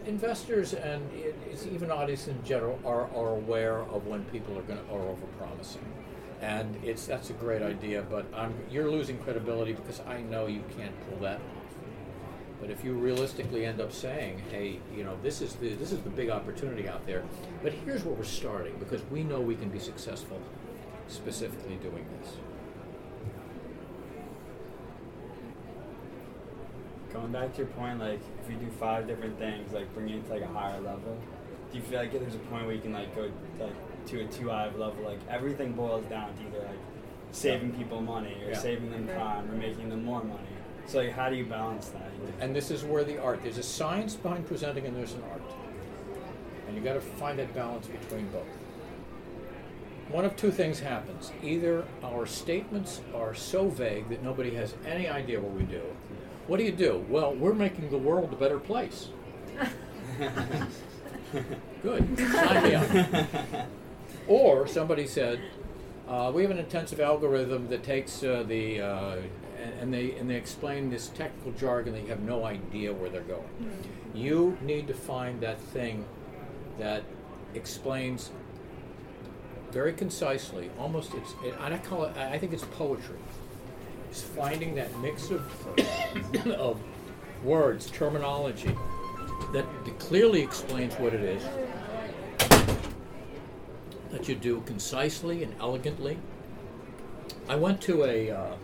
investors and it's even audience in general are, are aware of when people are going to are overpromising. And it's that's a great idea, but I'm, you're losing credibility because I know you can't pull that off. But if you realistically end up saying, "Hey, you know, this is the this is the big opportunity out there," but here's where we're starting because we know we can be successful, specifically doing this. Going back to your point, like if you do five different things, like bringing it to like a higher level, do you feel like there's a point where you can like go like to a two eye level? Like everything boils down to either like saving people money or Yeah. saving them time or making them more money. So like how do you balance that? And this is where the art. There's a science behind presenting, and there's an art. And you got to find that balance between both. One of two things happens: either our statements are so vague that nobody has any idea what we do. What do you do? Well, we're making the world a better place. Good. Sign me up. Or somebody said, uh, we have an intensive algorithm that takes uh, the, uh, and, they and they explain this technical jargon that you have no idea where they're going. You need to find that thing that explains very concisely, almost it's, it, I call it, I think it's poetry. It's finding that mix of, of words, terminology, that clearly explains what it is, that you do concisely and elegantly. I went to a, uh,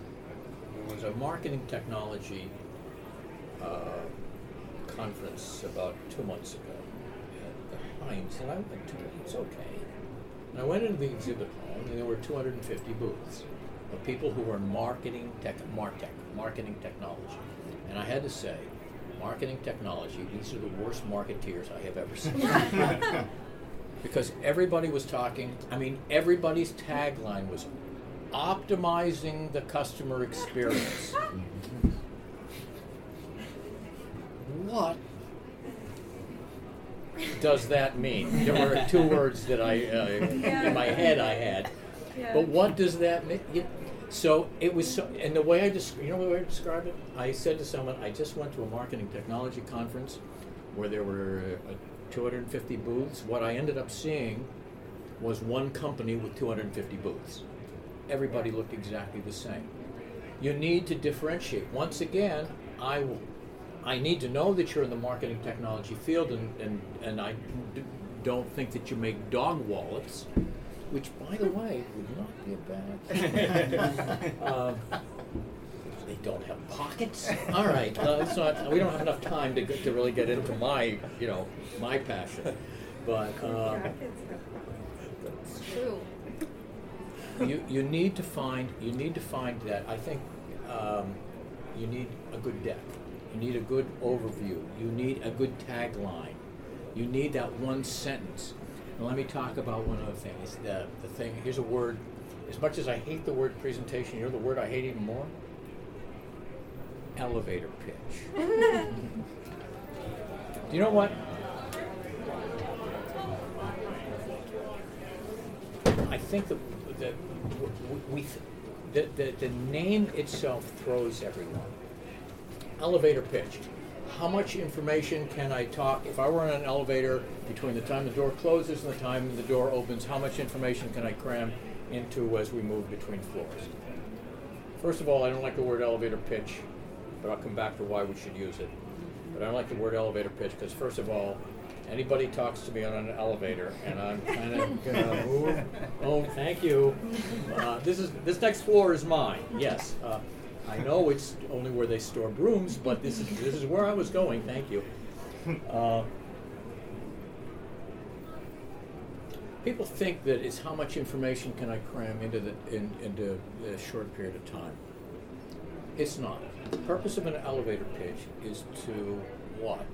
was a marketing technology uh, conference about two months ago at the Heinz, and I went to it. It's okay. And I went into the exhibit hall, and there were 250 booths of people who were in marketing tech, martech, marketing technology. And I had to say, marketing technology, these are the worst marketeers I have ever seen. because everybody was talking, I mean, everybody's tagline was optimizing the customer experience. what does that mean? There were two words that I, uh, in my head I had. But what does that mean? So it was, so, and the way I just, you know the way I describe it? I said to someone, I just went to a marketing technology conference where there were uh, 250 booths. What I ended up seeing was one company with 250 booths. Everybody looked exactly the same. You need to differentiate. Once again, I will I need to know that you're in the marketing technology field, and, and, and I d- don't think that you make dog wallets, which, by the way, would not be a bad thing. um, they don't have pockets. All right, uh, it's not. We don't have enough time to get, to really get into my, you know, my passion, but. Um, True. you, you need to find you need to find that I think um, you need a good deck. You need a good overview. You need a good tagline. You need that one sentence. Let me talk about one other thing. Is the the thing? Here's a word. As much as I hate the word presentation, you know the word I hate even more. Elevator pitch. Do you know what? I think that that we th- the, the the name itself throws everyone. Elevator pitch. How much information can I talk? If I were in an elevator between the time the door closes and the time the door opens, how much information can I cram into as we move between floors? First of all, I don't like the word elevator pitch but I'll come back to why we should use it. But I don't like the word elevator pitch because, first of all, anybody talks to me on an elevator, and I'm kind of gonna move. Oh, thank you. Uh, this is this next floor is mine. Yes, uh, I know it's only where they store brooms, but this is this is where I was going. Thank you. Uh, people think that it's how much information can I cram into the in, into a short period of time. It's not. The purpose of an elevator pitch is to what?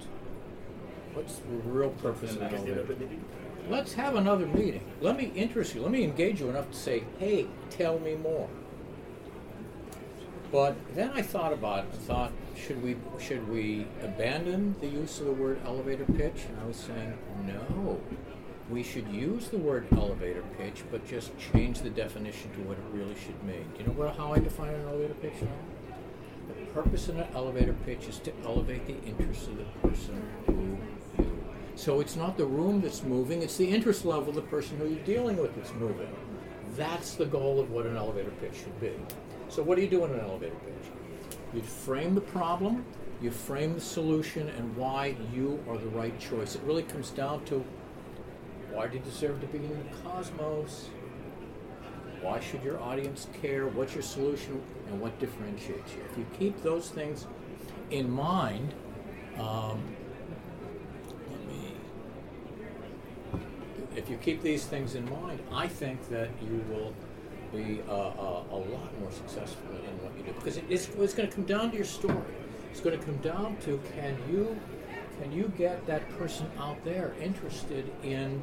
What's the real purpose of an elevator? Let's have another meeting. Let me interest you. Let me engage you enough to say, "Hey, tell me more." But then I thought about it. I thought, should we should we abandon the use of the word elevator pitch? And I was saying, no. We should use the word elevator pitch, but just change the definition to what it really should mean. Do you know what, how I define an elevator pitch now? The purpose of an elevator pitch is to elevate the interest of the person who you. So it's not the room that's moving; it's the interest level of the person who you're dealing with that's moving. That's the goal of what an elevator pitch should be. So what do you do in an elevator pitch? You frame the problem, you frame the solution, and why you are the right choice. It really comes down to why do you deserve to be in the cosmos? Why should your audience care? What's your solution? And what differentiates you? If you keep those things in mind, um, let me. If you keep these things in mind, I think that you will be uh, uh, a lot more successful in what you do because it, it's, it's going to come down to your story. It's going to come down to can you can you get that person out there interested in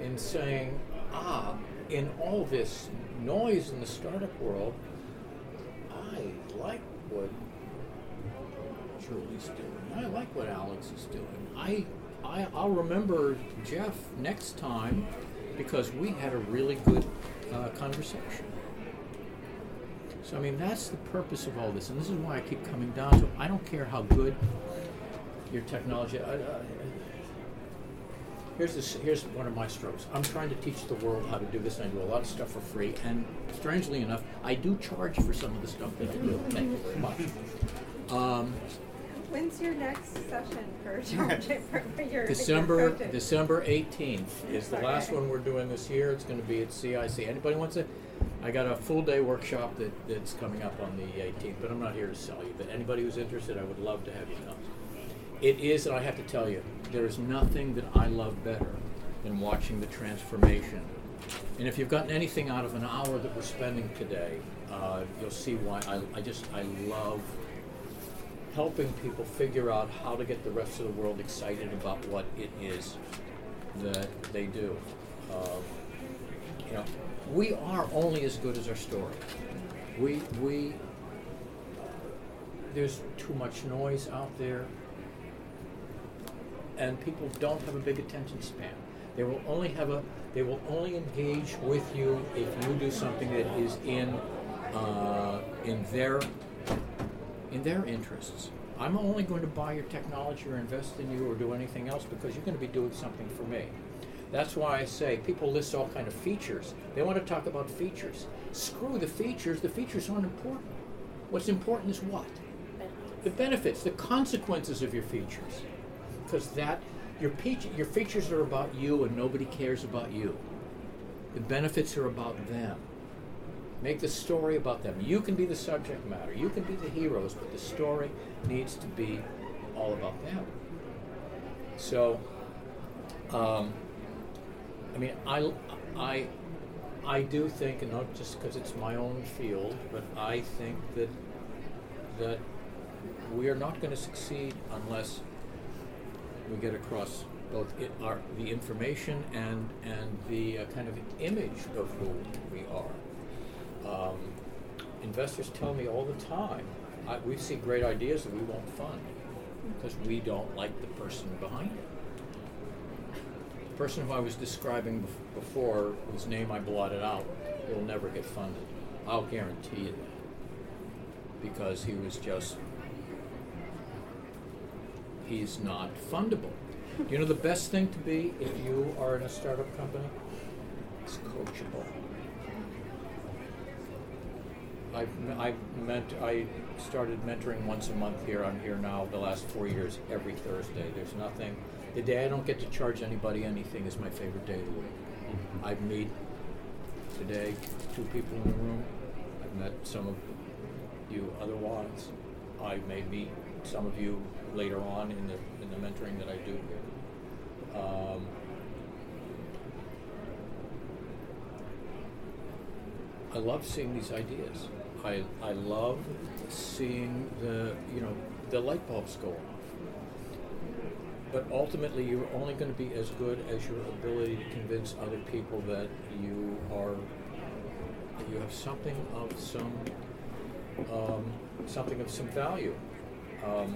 in saying ah in all this noise in the startup world I like what Julie's doing. I like what Alex is doing. I, I I'll remember Jeff next time because we had a really good uh, conversation. So I mean that's the purpose of all this, and this is why I keep coming down to. I don't care how good your technology. Here's. Here's one of my strokes. I'm trying to teach the world how to do this, and I do a lot of stuff for free. And strangely enough, I do charge for some of the stuff that I do. Thank you very much. Um, When's your next session for, your December your? December 18th is the last one we're doing this year. It's going to be at CIC. Anybody wants it? I got a full day workshop that, that's coming up on the 18th, but I'm not here to sell you. But anybody who's interested, I would love to have you come. It is, and I have to tell you, there is nothing that I love better than watching the transformation. And if you've gotten anything out of an hour that we're spending today, uh, you'll see why I, I just I love helping people figure out how to get the rest of the world excited about what it is that they do. Um, you know, we are only as good as our story. We we there's too much noise out there, and people don't have a big attention span. They will only have a they will only engage with you if you do something that is in uh, in their in their interests. I'm only going to buy your technology or invest in you or do anything else because you're going to be doing something for me. That's why I say people list all kind of features. They want to talk about features. Screw the features. The features aren't important. What's important is what? The benefits, the consequences of your features. Because that your peach, your features are about you and nobody cares about you. The benefits are about them. Make the story about them. You can be the subject matter. You can be the heroes, but the story needs to be all about them. So, um, I mean, I, I, I do think, and not just because it's my own field, but I think that that we are not going to succeed unless we get across both it, our, the information and and the uh, kind of image of who we are. Um, investors tell me all the time, I, we see great ideas that we won't fund because we don't like the person behind it. The person who I was describing bef- before, whose name I blotted out, will never get funded. I'll guarantee you that. Because he was just, he's not fundable. You know the best thing to be if you are in a startup company? It's coachable. I've, I've meant, I started mentoring once a month here. I'm here now the last four years, every Thursday. There's nothing, the day I don't get to charge anybody anything is my favorite day of the week. I meet today two people in the room. I've met some of you otherwise. I may meet some of you later on in the, in the mentoring that I do here. Um, I love seeing these ideas. I, I love seeing the, you know, the light bulbs go off. But ultimately, you're only going to be as good as your ability to convince other people that you are, you have something of some, um, something of some value. Um,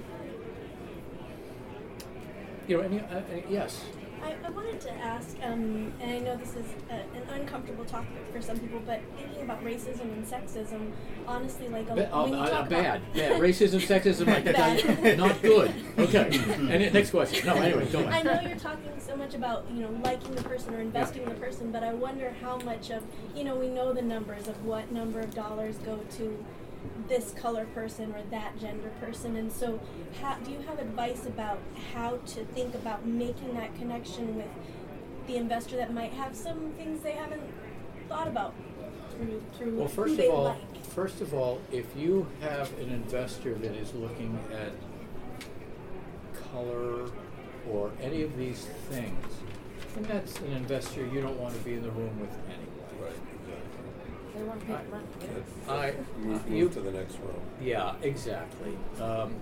you know, and, uh, yes, I, I wanted to ask, um, and I know this is a, an uncomfortable topic for some people, but thinking about racism and sexism, honestly, like a, Ba- oh, when you uh, talk bad, about bad. Racism, sexism, like Bad. not good. Okay. And the next question. No, anyway, go I know you're talking so much about you know liking the person or investing in the person, but I wonder how much of you know we know the numbers of what number of dollars go to this color person or that gender person, and so how, do you have advice about how to think about making that connection with the investor that might have some things they haven't thought about through through Well, who first they of all, like? first of all, if you have an investor that is looking at color or any of these things, then that's an investor you don't want to be in the room with anyway. They want to pay I- rent. I, Move, you, move to the next row. yeah, exactly. Um,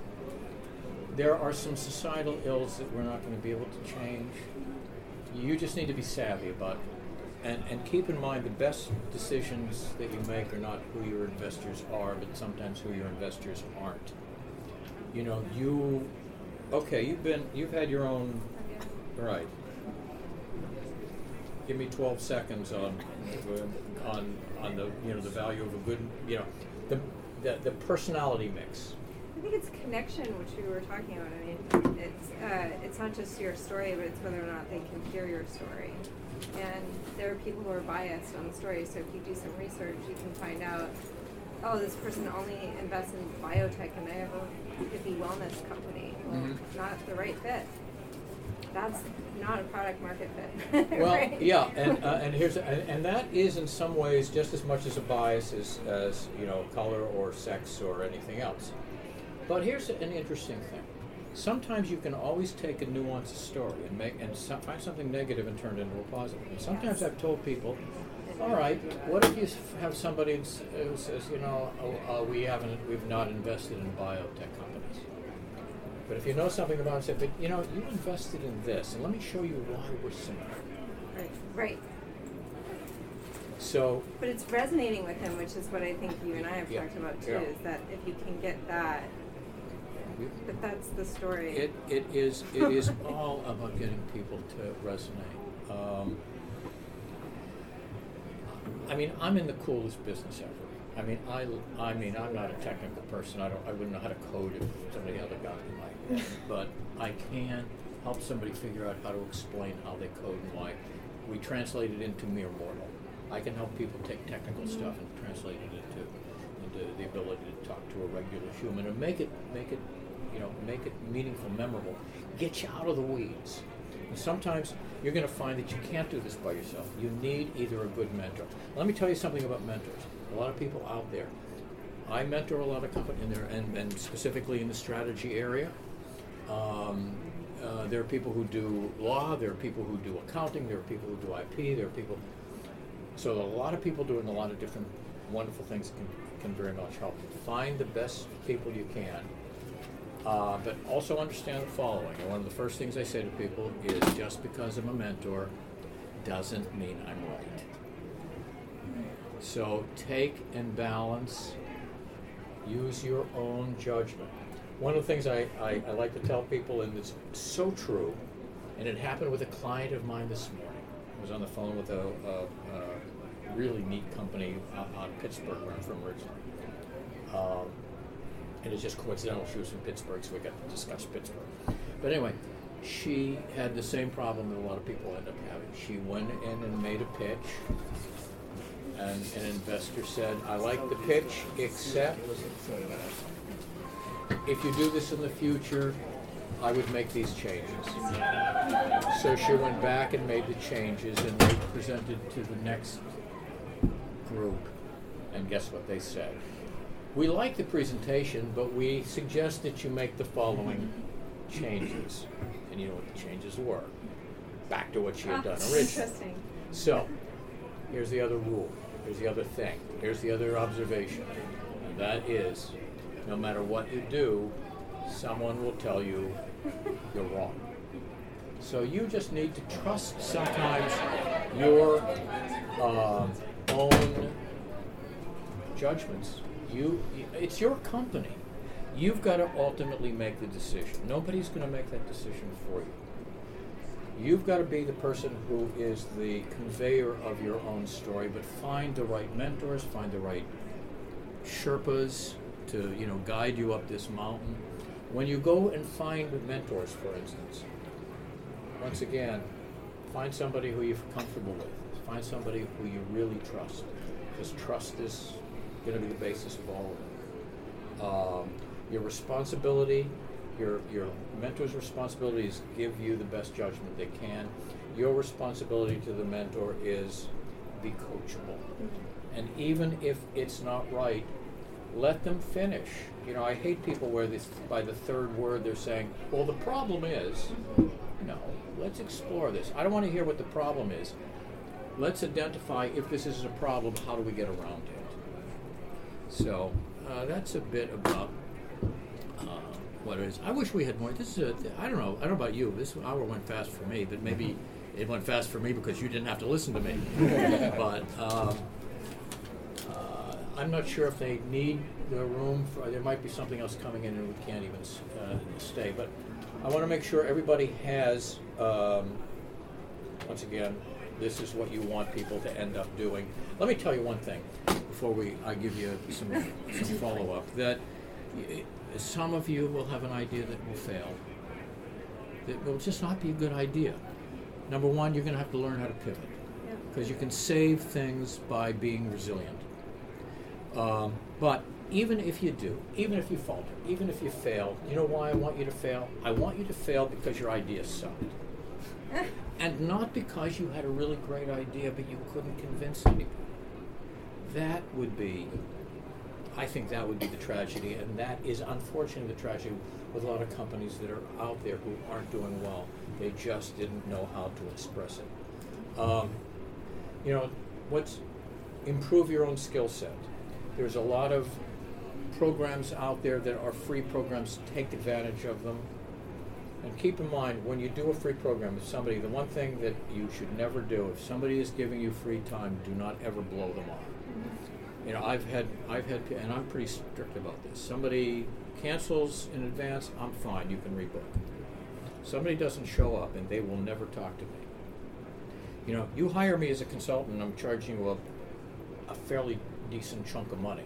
there are some societal ills that we're not going to be able to change. You just need to be savvy about it. And, and keep in mind the best decisions that you make are not who your investors are, but sometimes who your investors aren't. You know, you, okay, you've been, you've had your own, right. Give me 12 seconds on, on, on the, you know, the value of a good, you know, the, the, the personality mix. I think it's connection, which we were talking about. I mean, it's uh, it's not just your story, but it's whether or not they can hear your story. And there are people who are biased on the story. So if you do some research, you can find out, oh, this person only invests in biotech, and they have a hippie wellness company. Well, Mhm. not the right fit. That's not a product market fit. Well, right? yeah, and uh, and here's and, and that is in some ways just as much as a bias as, as you know color or sex or anything else. But here's an interesting thing. Sometimes you can always take a nuanced story and make and so, find something negative and turn it into a positive. And sometimes I've told people, all right, what if you have somebody who s- says, you know, oh, uh, we haven't, we've not invested in biotech. But if you know something about it, say, but you know, you invested in this, and let me show you why we're similar. Right. Right. So But it's resonating with him, which is what I think you and I have Yeah. talked about too. Yeah. Is that if you can get that, but that's the story. it, it is it is all about getting people to resonate. Um, I mean, I'm in the coolest business ever. I mean, I, I mean, I'm not a technical person. I don't, I wouldn't know how to code if somebody had a gun in my head. But I can help somebody figure out how to explain how they code and why. We translate it into mere mortal. I can help people take technical mm-hmm. stuff and translate it into, into the ability to talk to a regular human and make it, make it, you know, make it meaningful, memorable. Get you out of the weeds. And sometimes you're going to find that you can't do this by yourself. You need either a good mentor. Let me tell you something about mentors. A lot of people out there. I mentor a lot of companies in there, and, and specifically in the strategy area. Um, uh, there are people who do law. There are people who do accounting. There are people who do IP. There are people. So a lot of people doing a lot of different wonderful things can can very much help. Find the best people you can. Uh, but also understand the following. And one of the first things I say to people is just because I'm a mentor doesn't mean I'm right. So take and balance, use your own judgment. One of the things I, I, I like to tell people, and it's so true, and it happened with a client of mine this morning. I was on the phone with a, a, a really neat company out, out of Pittsburgh, where I'm from originally. Um, and it's just coincidental she was from Pittsburgh, so we got to discuss Pittsburgh. But anyway, she had the same problem that a lot of people end up having. She went in and made a pitch, and an investor said, I like the pitch, except if you do this in the future, I would make these changes. So she went back and made the changes and they presented to the next group. And guess what they said? We like the presentation, but we suggest that you make the following changes. And you know what the changes were? Back to what she had Ah, done originally. Interesting. So, here's the other rule. Here's the other thing. Here's the other observation. And that is no matter what you do, someone will tell you you're wrong. So you just need to trust sometimes your um, own judgments. You, it's your company. You've got to ultimately make the decision. Nobody's going to make that decision for you. You've got to be the person who is the conveyor of your own story, but find the right mentors, find the right Sherpas to you know guide you up this mountain. When you go and find mentors, for instance, once again, find somebody who you're comfortable with. Find somebody who you really trust, because trust is going to be the basis of all of it. Um, your responsibility, your your mentor's responsibility is give you the best judgment they can. Your responsibility to the mentor is be coachable. And even if it's not right, let them finish. You know, I hate people where this by the third word they're saying, "Well, the problem is." No, let's explore this. I don't want to hear what the problem is. Let's identify if this is a problem. How do we get around it? So uh, that's a bit about uh, what it is. I wish we had more. This is a, I don't know. I don't know about you. This hour went fast for me, but maybe it went fast for me because you didn't have to listen to me. but um, I'm not sure if they need the room. For, there might be something else coming in and we can't even uh, stay. But I want to make sure everybody has. Um, once again, this is what you want people to end up doing. Let me tell you one thing before we I give you some some follow up. That y- some of you will have an idea that will fail. That will just not be a good idea. Number one, you're going to have to learn how to pivot because you can save things by being resilient. Um, but even if you do, even if you falter, even if you fail, you know why I want you to fail? I want you to fail because your idea sucked. and not because you had a really great idea but you couldn't convince anybody. That would be, I think that would be the tragedy, and that is unfortunately the tragedy with a lot of companies that are out there who aren't doing well. They just didn't know how to express it. Um, you know, what's improve your own skill set. There's a lot of programs out there that are free programs. Take advantage of them. And keep in mind, when you do a free program with somebody, the one thing that you should never do, if somebody is giving you free time, do not ever blow them off. You know, I've had, I've had, and I'm pretty strict about this. Somebody cancels in advance, I'm fine, you can rebook. Somebody doesn't show up, and they will never talk to me. You know, you hire me as a consultant, I'm charging you a, a fairly decent chunk of money.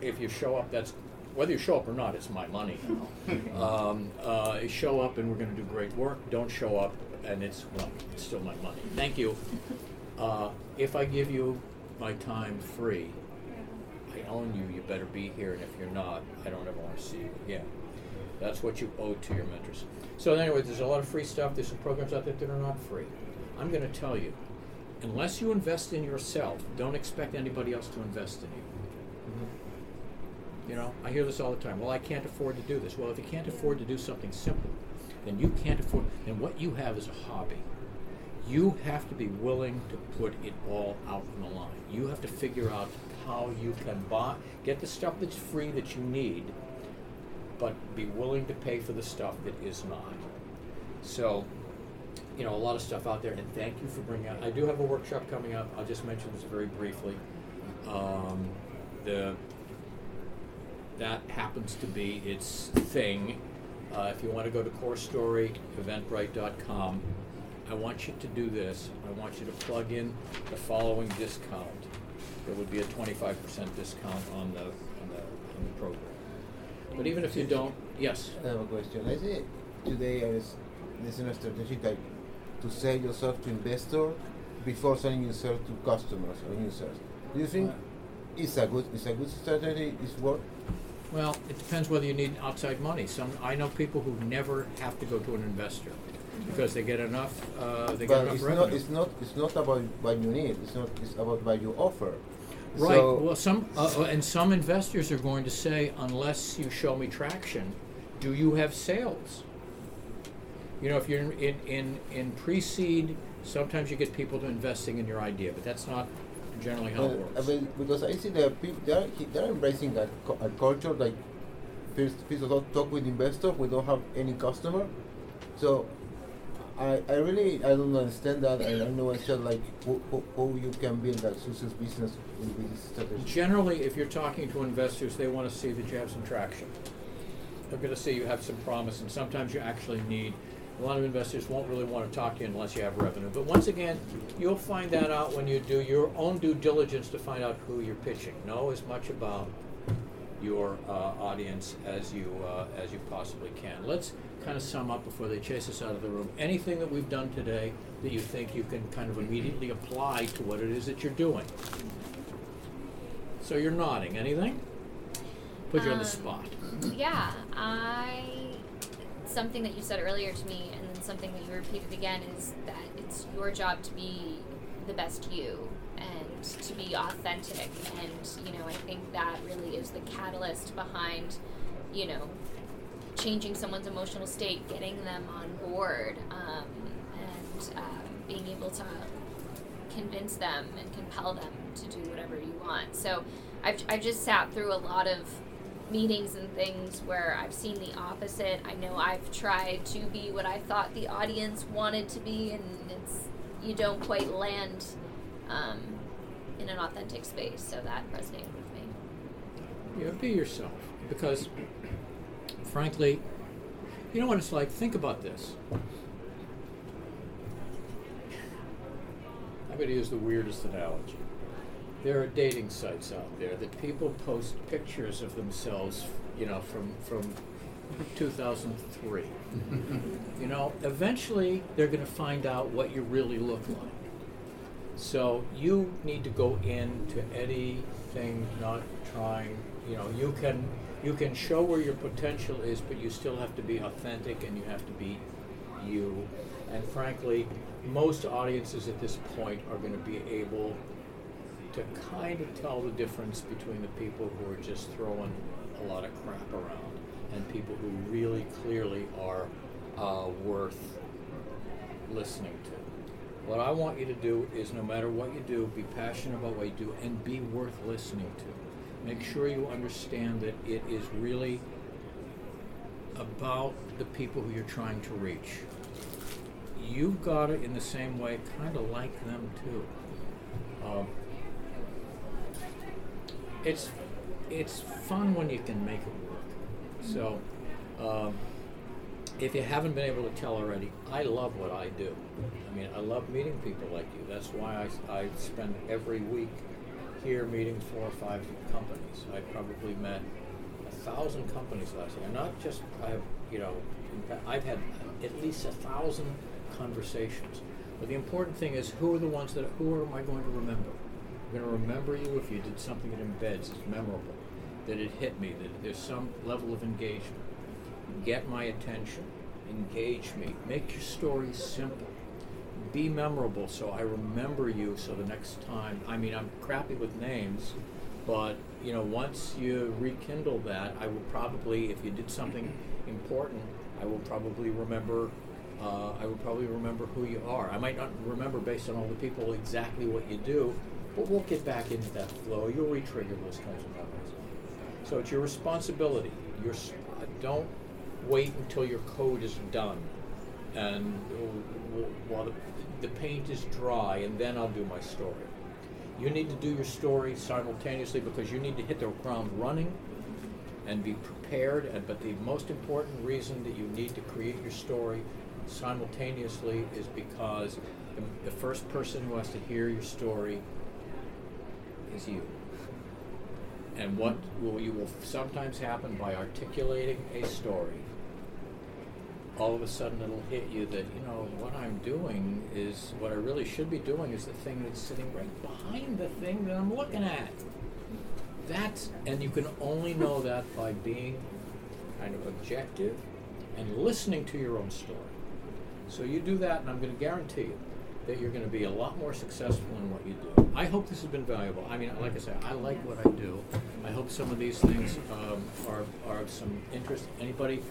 If you show up, that's whether you show up or not, it's my money. um, uh, show up, and we're going to do great work. Don't show up, and it's well, it's still my money. Thank you. Uh, if I give you my time free, I own you. You better be here, and if you're not, I don't ever want to see you again. That's what you owe to your mentors. So anyway, there's a lot of free stuff. There's some programs out there that are not free. I'm going to tell you, unless you invest in yourself, don't expect anybody else to invest in you. You know, I hear this all the time. Well, I can't afford to do this. Well, if you can't afford to do something simple, then you can't afford. Then what you have is a hobby. You have to be willing to put it all out on the line. You have to figure out how you can buy, get the stuff that's free that you need, but be willing to pay for the stuff that is not. So, you know, a lot of stuff out there, and thank you for bringing. I do have a workshop coming up. I'll just mention this very briefly. Um, the that happens to be its thing. Uh, if you want to go to Core Story, Eventbrite.com, I want you to do this. I want you to plug in the following discount. There would be a 25% discount on the, on the, on the program. But even if you don't, yes. I have a question. I say today is a strategic to sell yourself to investor before selling yourself to customers or users. Do you think it's a good it's a good strategy? It's work? Well, it depends whether you need outside money. Some I know people who never have to go to an investor because they get enough. Uh, they get But enough it's revenue. not it's not it's not about what you need. It's not it's about what you offer. Right. So, well, some uh, uh, and some investors are going to say, unless you show me traction, do you have sales? You know, if you're in in in, in pre-seed, sometimes you get people to investing in your idea, but that's not generally how it works. I mean, because I see that people they are they are embracing a, a culture like first first of all talk with investor. We don't have any customer, so I, I really I don't understand that. I don't know actually like who you can build a success business with, with this strategy. Generally, if you're talking to investors, they want to see that you have some traction. They're going to see you have some promise, and sometimes you actually need. A lot of investors won't really want to talk to you unless you have revenue. But once again, you'll find that out when you do your own due diligence to find out who you're pitching. Know as much about your uh, audience as you uh, as you possibly can. Let's kind of sum up before they chase us out of the room. Anything that we've done today that you think you can kind of immediately apply to what it is that you're doing. So you're nodding. Anything? Put you on the Um, spot. Yeah, I. Something that you said earlier to me, and then something that you repeated again, is that it's your job to be the best you and to be authentic. And, you know, I think that really is the catalyst behind, you know, changing someone's emotional state, getting them on board, um, and um, being able to convince them and compel them to do whatever you want. So I've, I've just sat through a lot of meetings and things where I've seen the opposite. I know I've tried to be what I thought the audience wanted to be, and it's you don't quite land um, in an authentic space. So that resonated with me. Yeah, be yourself. Because, frankly, you know what it's like? Think about this. I'm going to use the weirdest analogy. There are dating sites out there that people post pictures of themselves, you know, from from 2003. you know, eventually they're going to find out what you really look like. So you need to go into anything not trying. You know, you can you can show where your potential is, but you still have to be authentic and you have to be you. And frankly, most audiences at this point are going to be able to kind of tell the difference between the people who are just throwing a lot of crap around and people who really clearly are uh, worth listening to. What I want you to do is no matter what you do, be passionate about what you do and be worth listening to. Make sure you understand that it is really about the people who you're trying to reach. You've got to, in the same way, kind of like them too. Um, it's it's fun when you can make it work. So, um, if you haven't been able to tell already, I love what I do. I mean, I love meeting people like you. That's why I, I spend every week here meeting four or five companies. I probably met a thousand companies last year. Not just I have, you know, I've had at least a thousand conversations. But the important thing is, who are the ones that who am I going to remember? I'm going to remember you if you did something that embeds, it's memorable, that it hit me, that there's some level of engagement. Get my attention, engage me, make your story simple, be memorable so I remember you so the next time, I mean, I'm crappy with names, but you know, once you rekindle that, I will probably, if you did something important, I will probably remember uh, I would probably remember who you are. I might not remember based on all the people exactly what you do, but we'll get back into that flow. You'll re-trigger those kinds of memories. So it's your responsibility. Your uh, don't wait until your code is done, and while the, the paint is dry, and then I'll do my story. You need to do your story simultaneously because you need to hit the ground running and be prepared. And, but the most important reason that you need to create your story simultaneously is because the, the first person who has to hear your story is you. And what will you will sometimes happen by articulating a story all of a sudden it'll hit you that you know what I'm doing is what I really should be doing is the thing that's sitting right behind the thing that I'm looking at. That's and you can only know that by being kind of objective and listening to your own story. So you do that, and I'm going to guarantee you that you're going to be a lot more successful in what you do. I hope this has been valuable. I mean, like I said, I like what I do. I hope some of these things um, are, are of some interest. Anybody,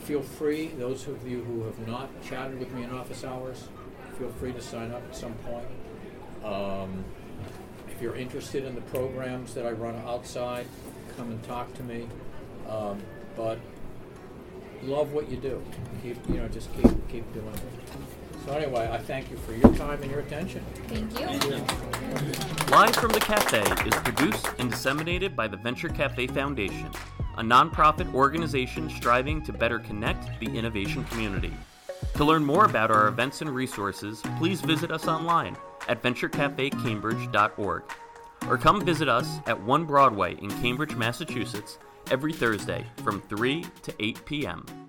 feel free, those of you who have not chatted with me in office hours, feel free to sign up at some point. Um, if you're interested in the programs that I run outside, come and talk to me. Um, but love what you do. Keep, you know, just keep keep doing it. So anyway, I thank you for your time and your attention. Thank you. Live from the Cafe is produced and disseminated by the Venture Cafe Foundation, a nonprofit organization striving to better connect the innovation community. To learn more about our events and resources, please visit us online at venturecafecambridge.org or come visit us at 1 Broadway in Cambridge, Massachusetts every Thursday from 3 to 8 p.m.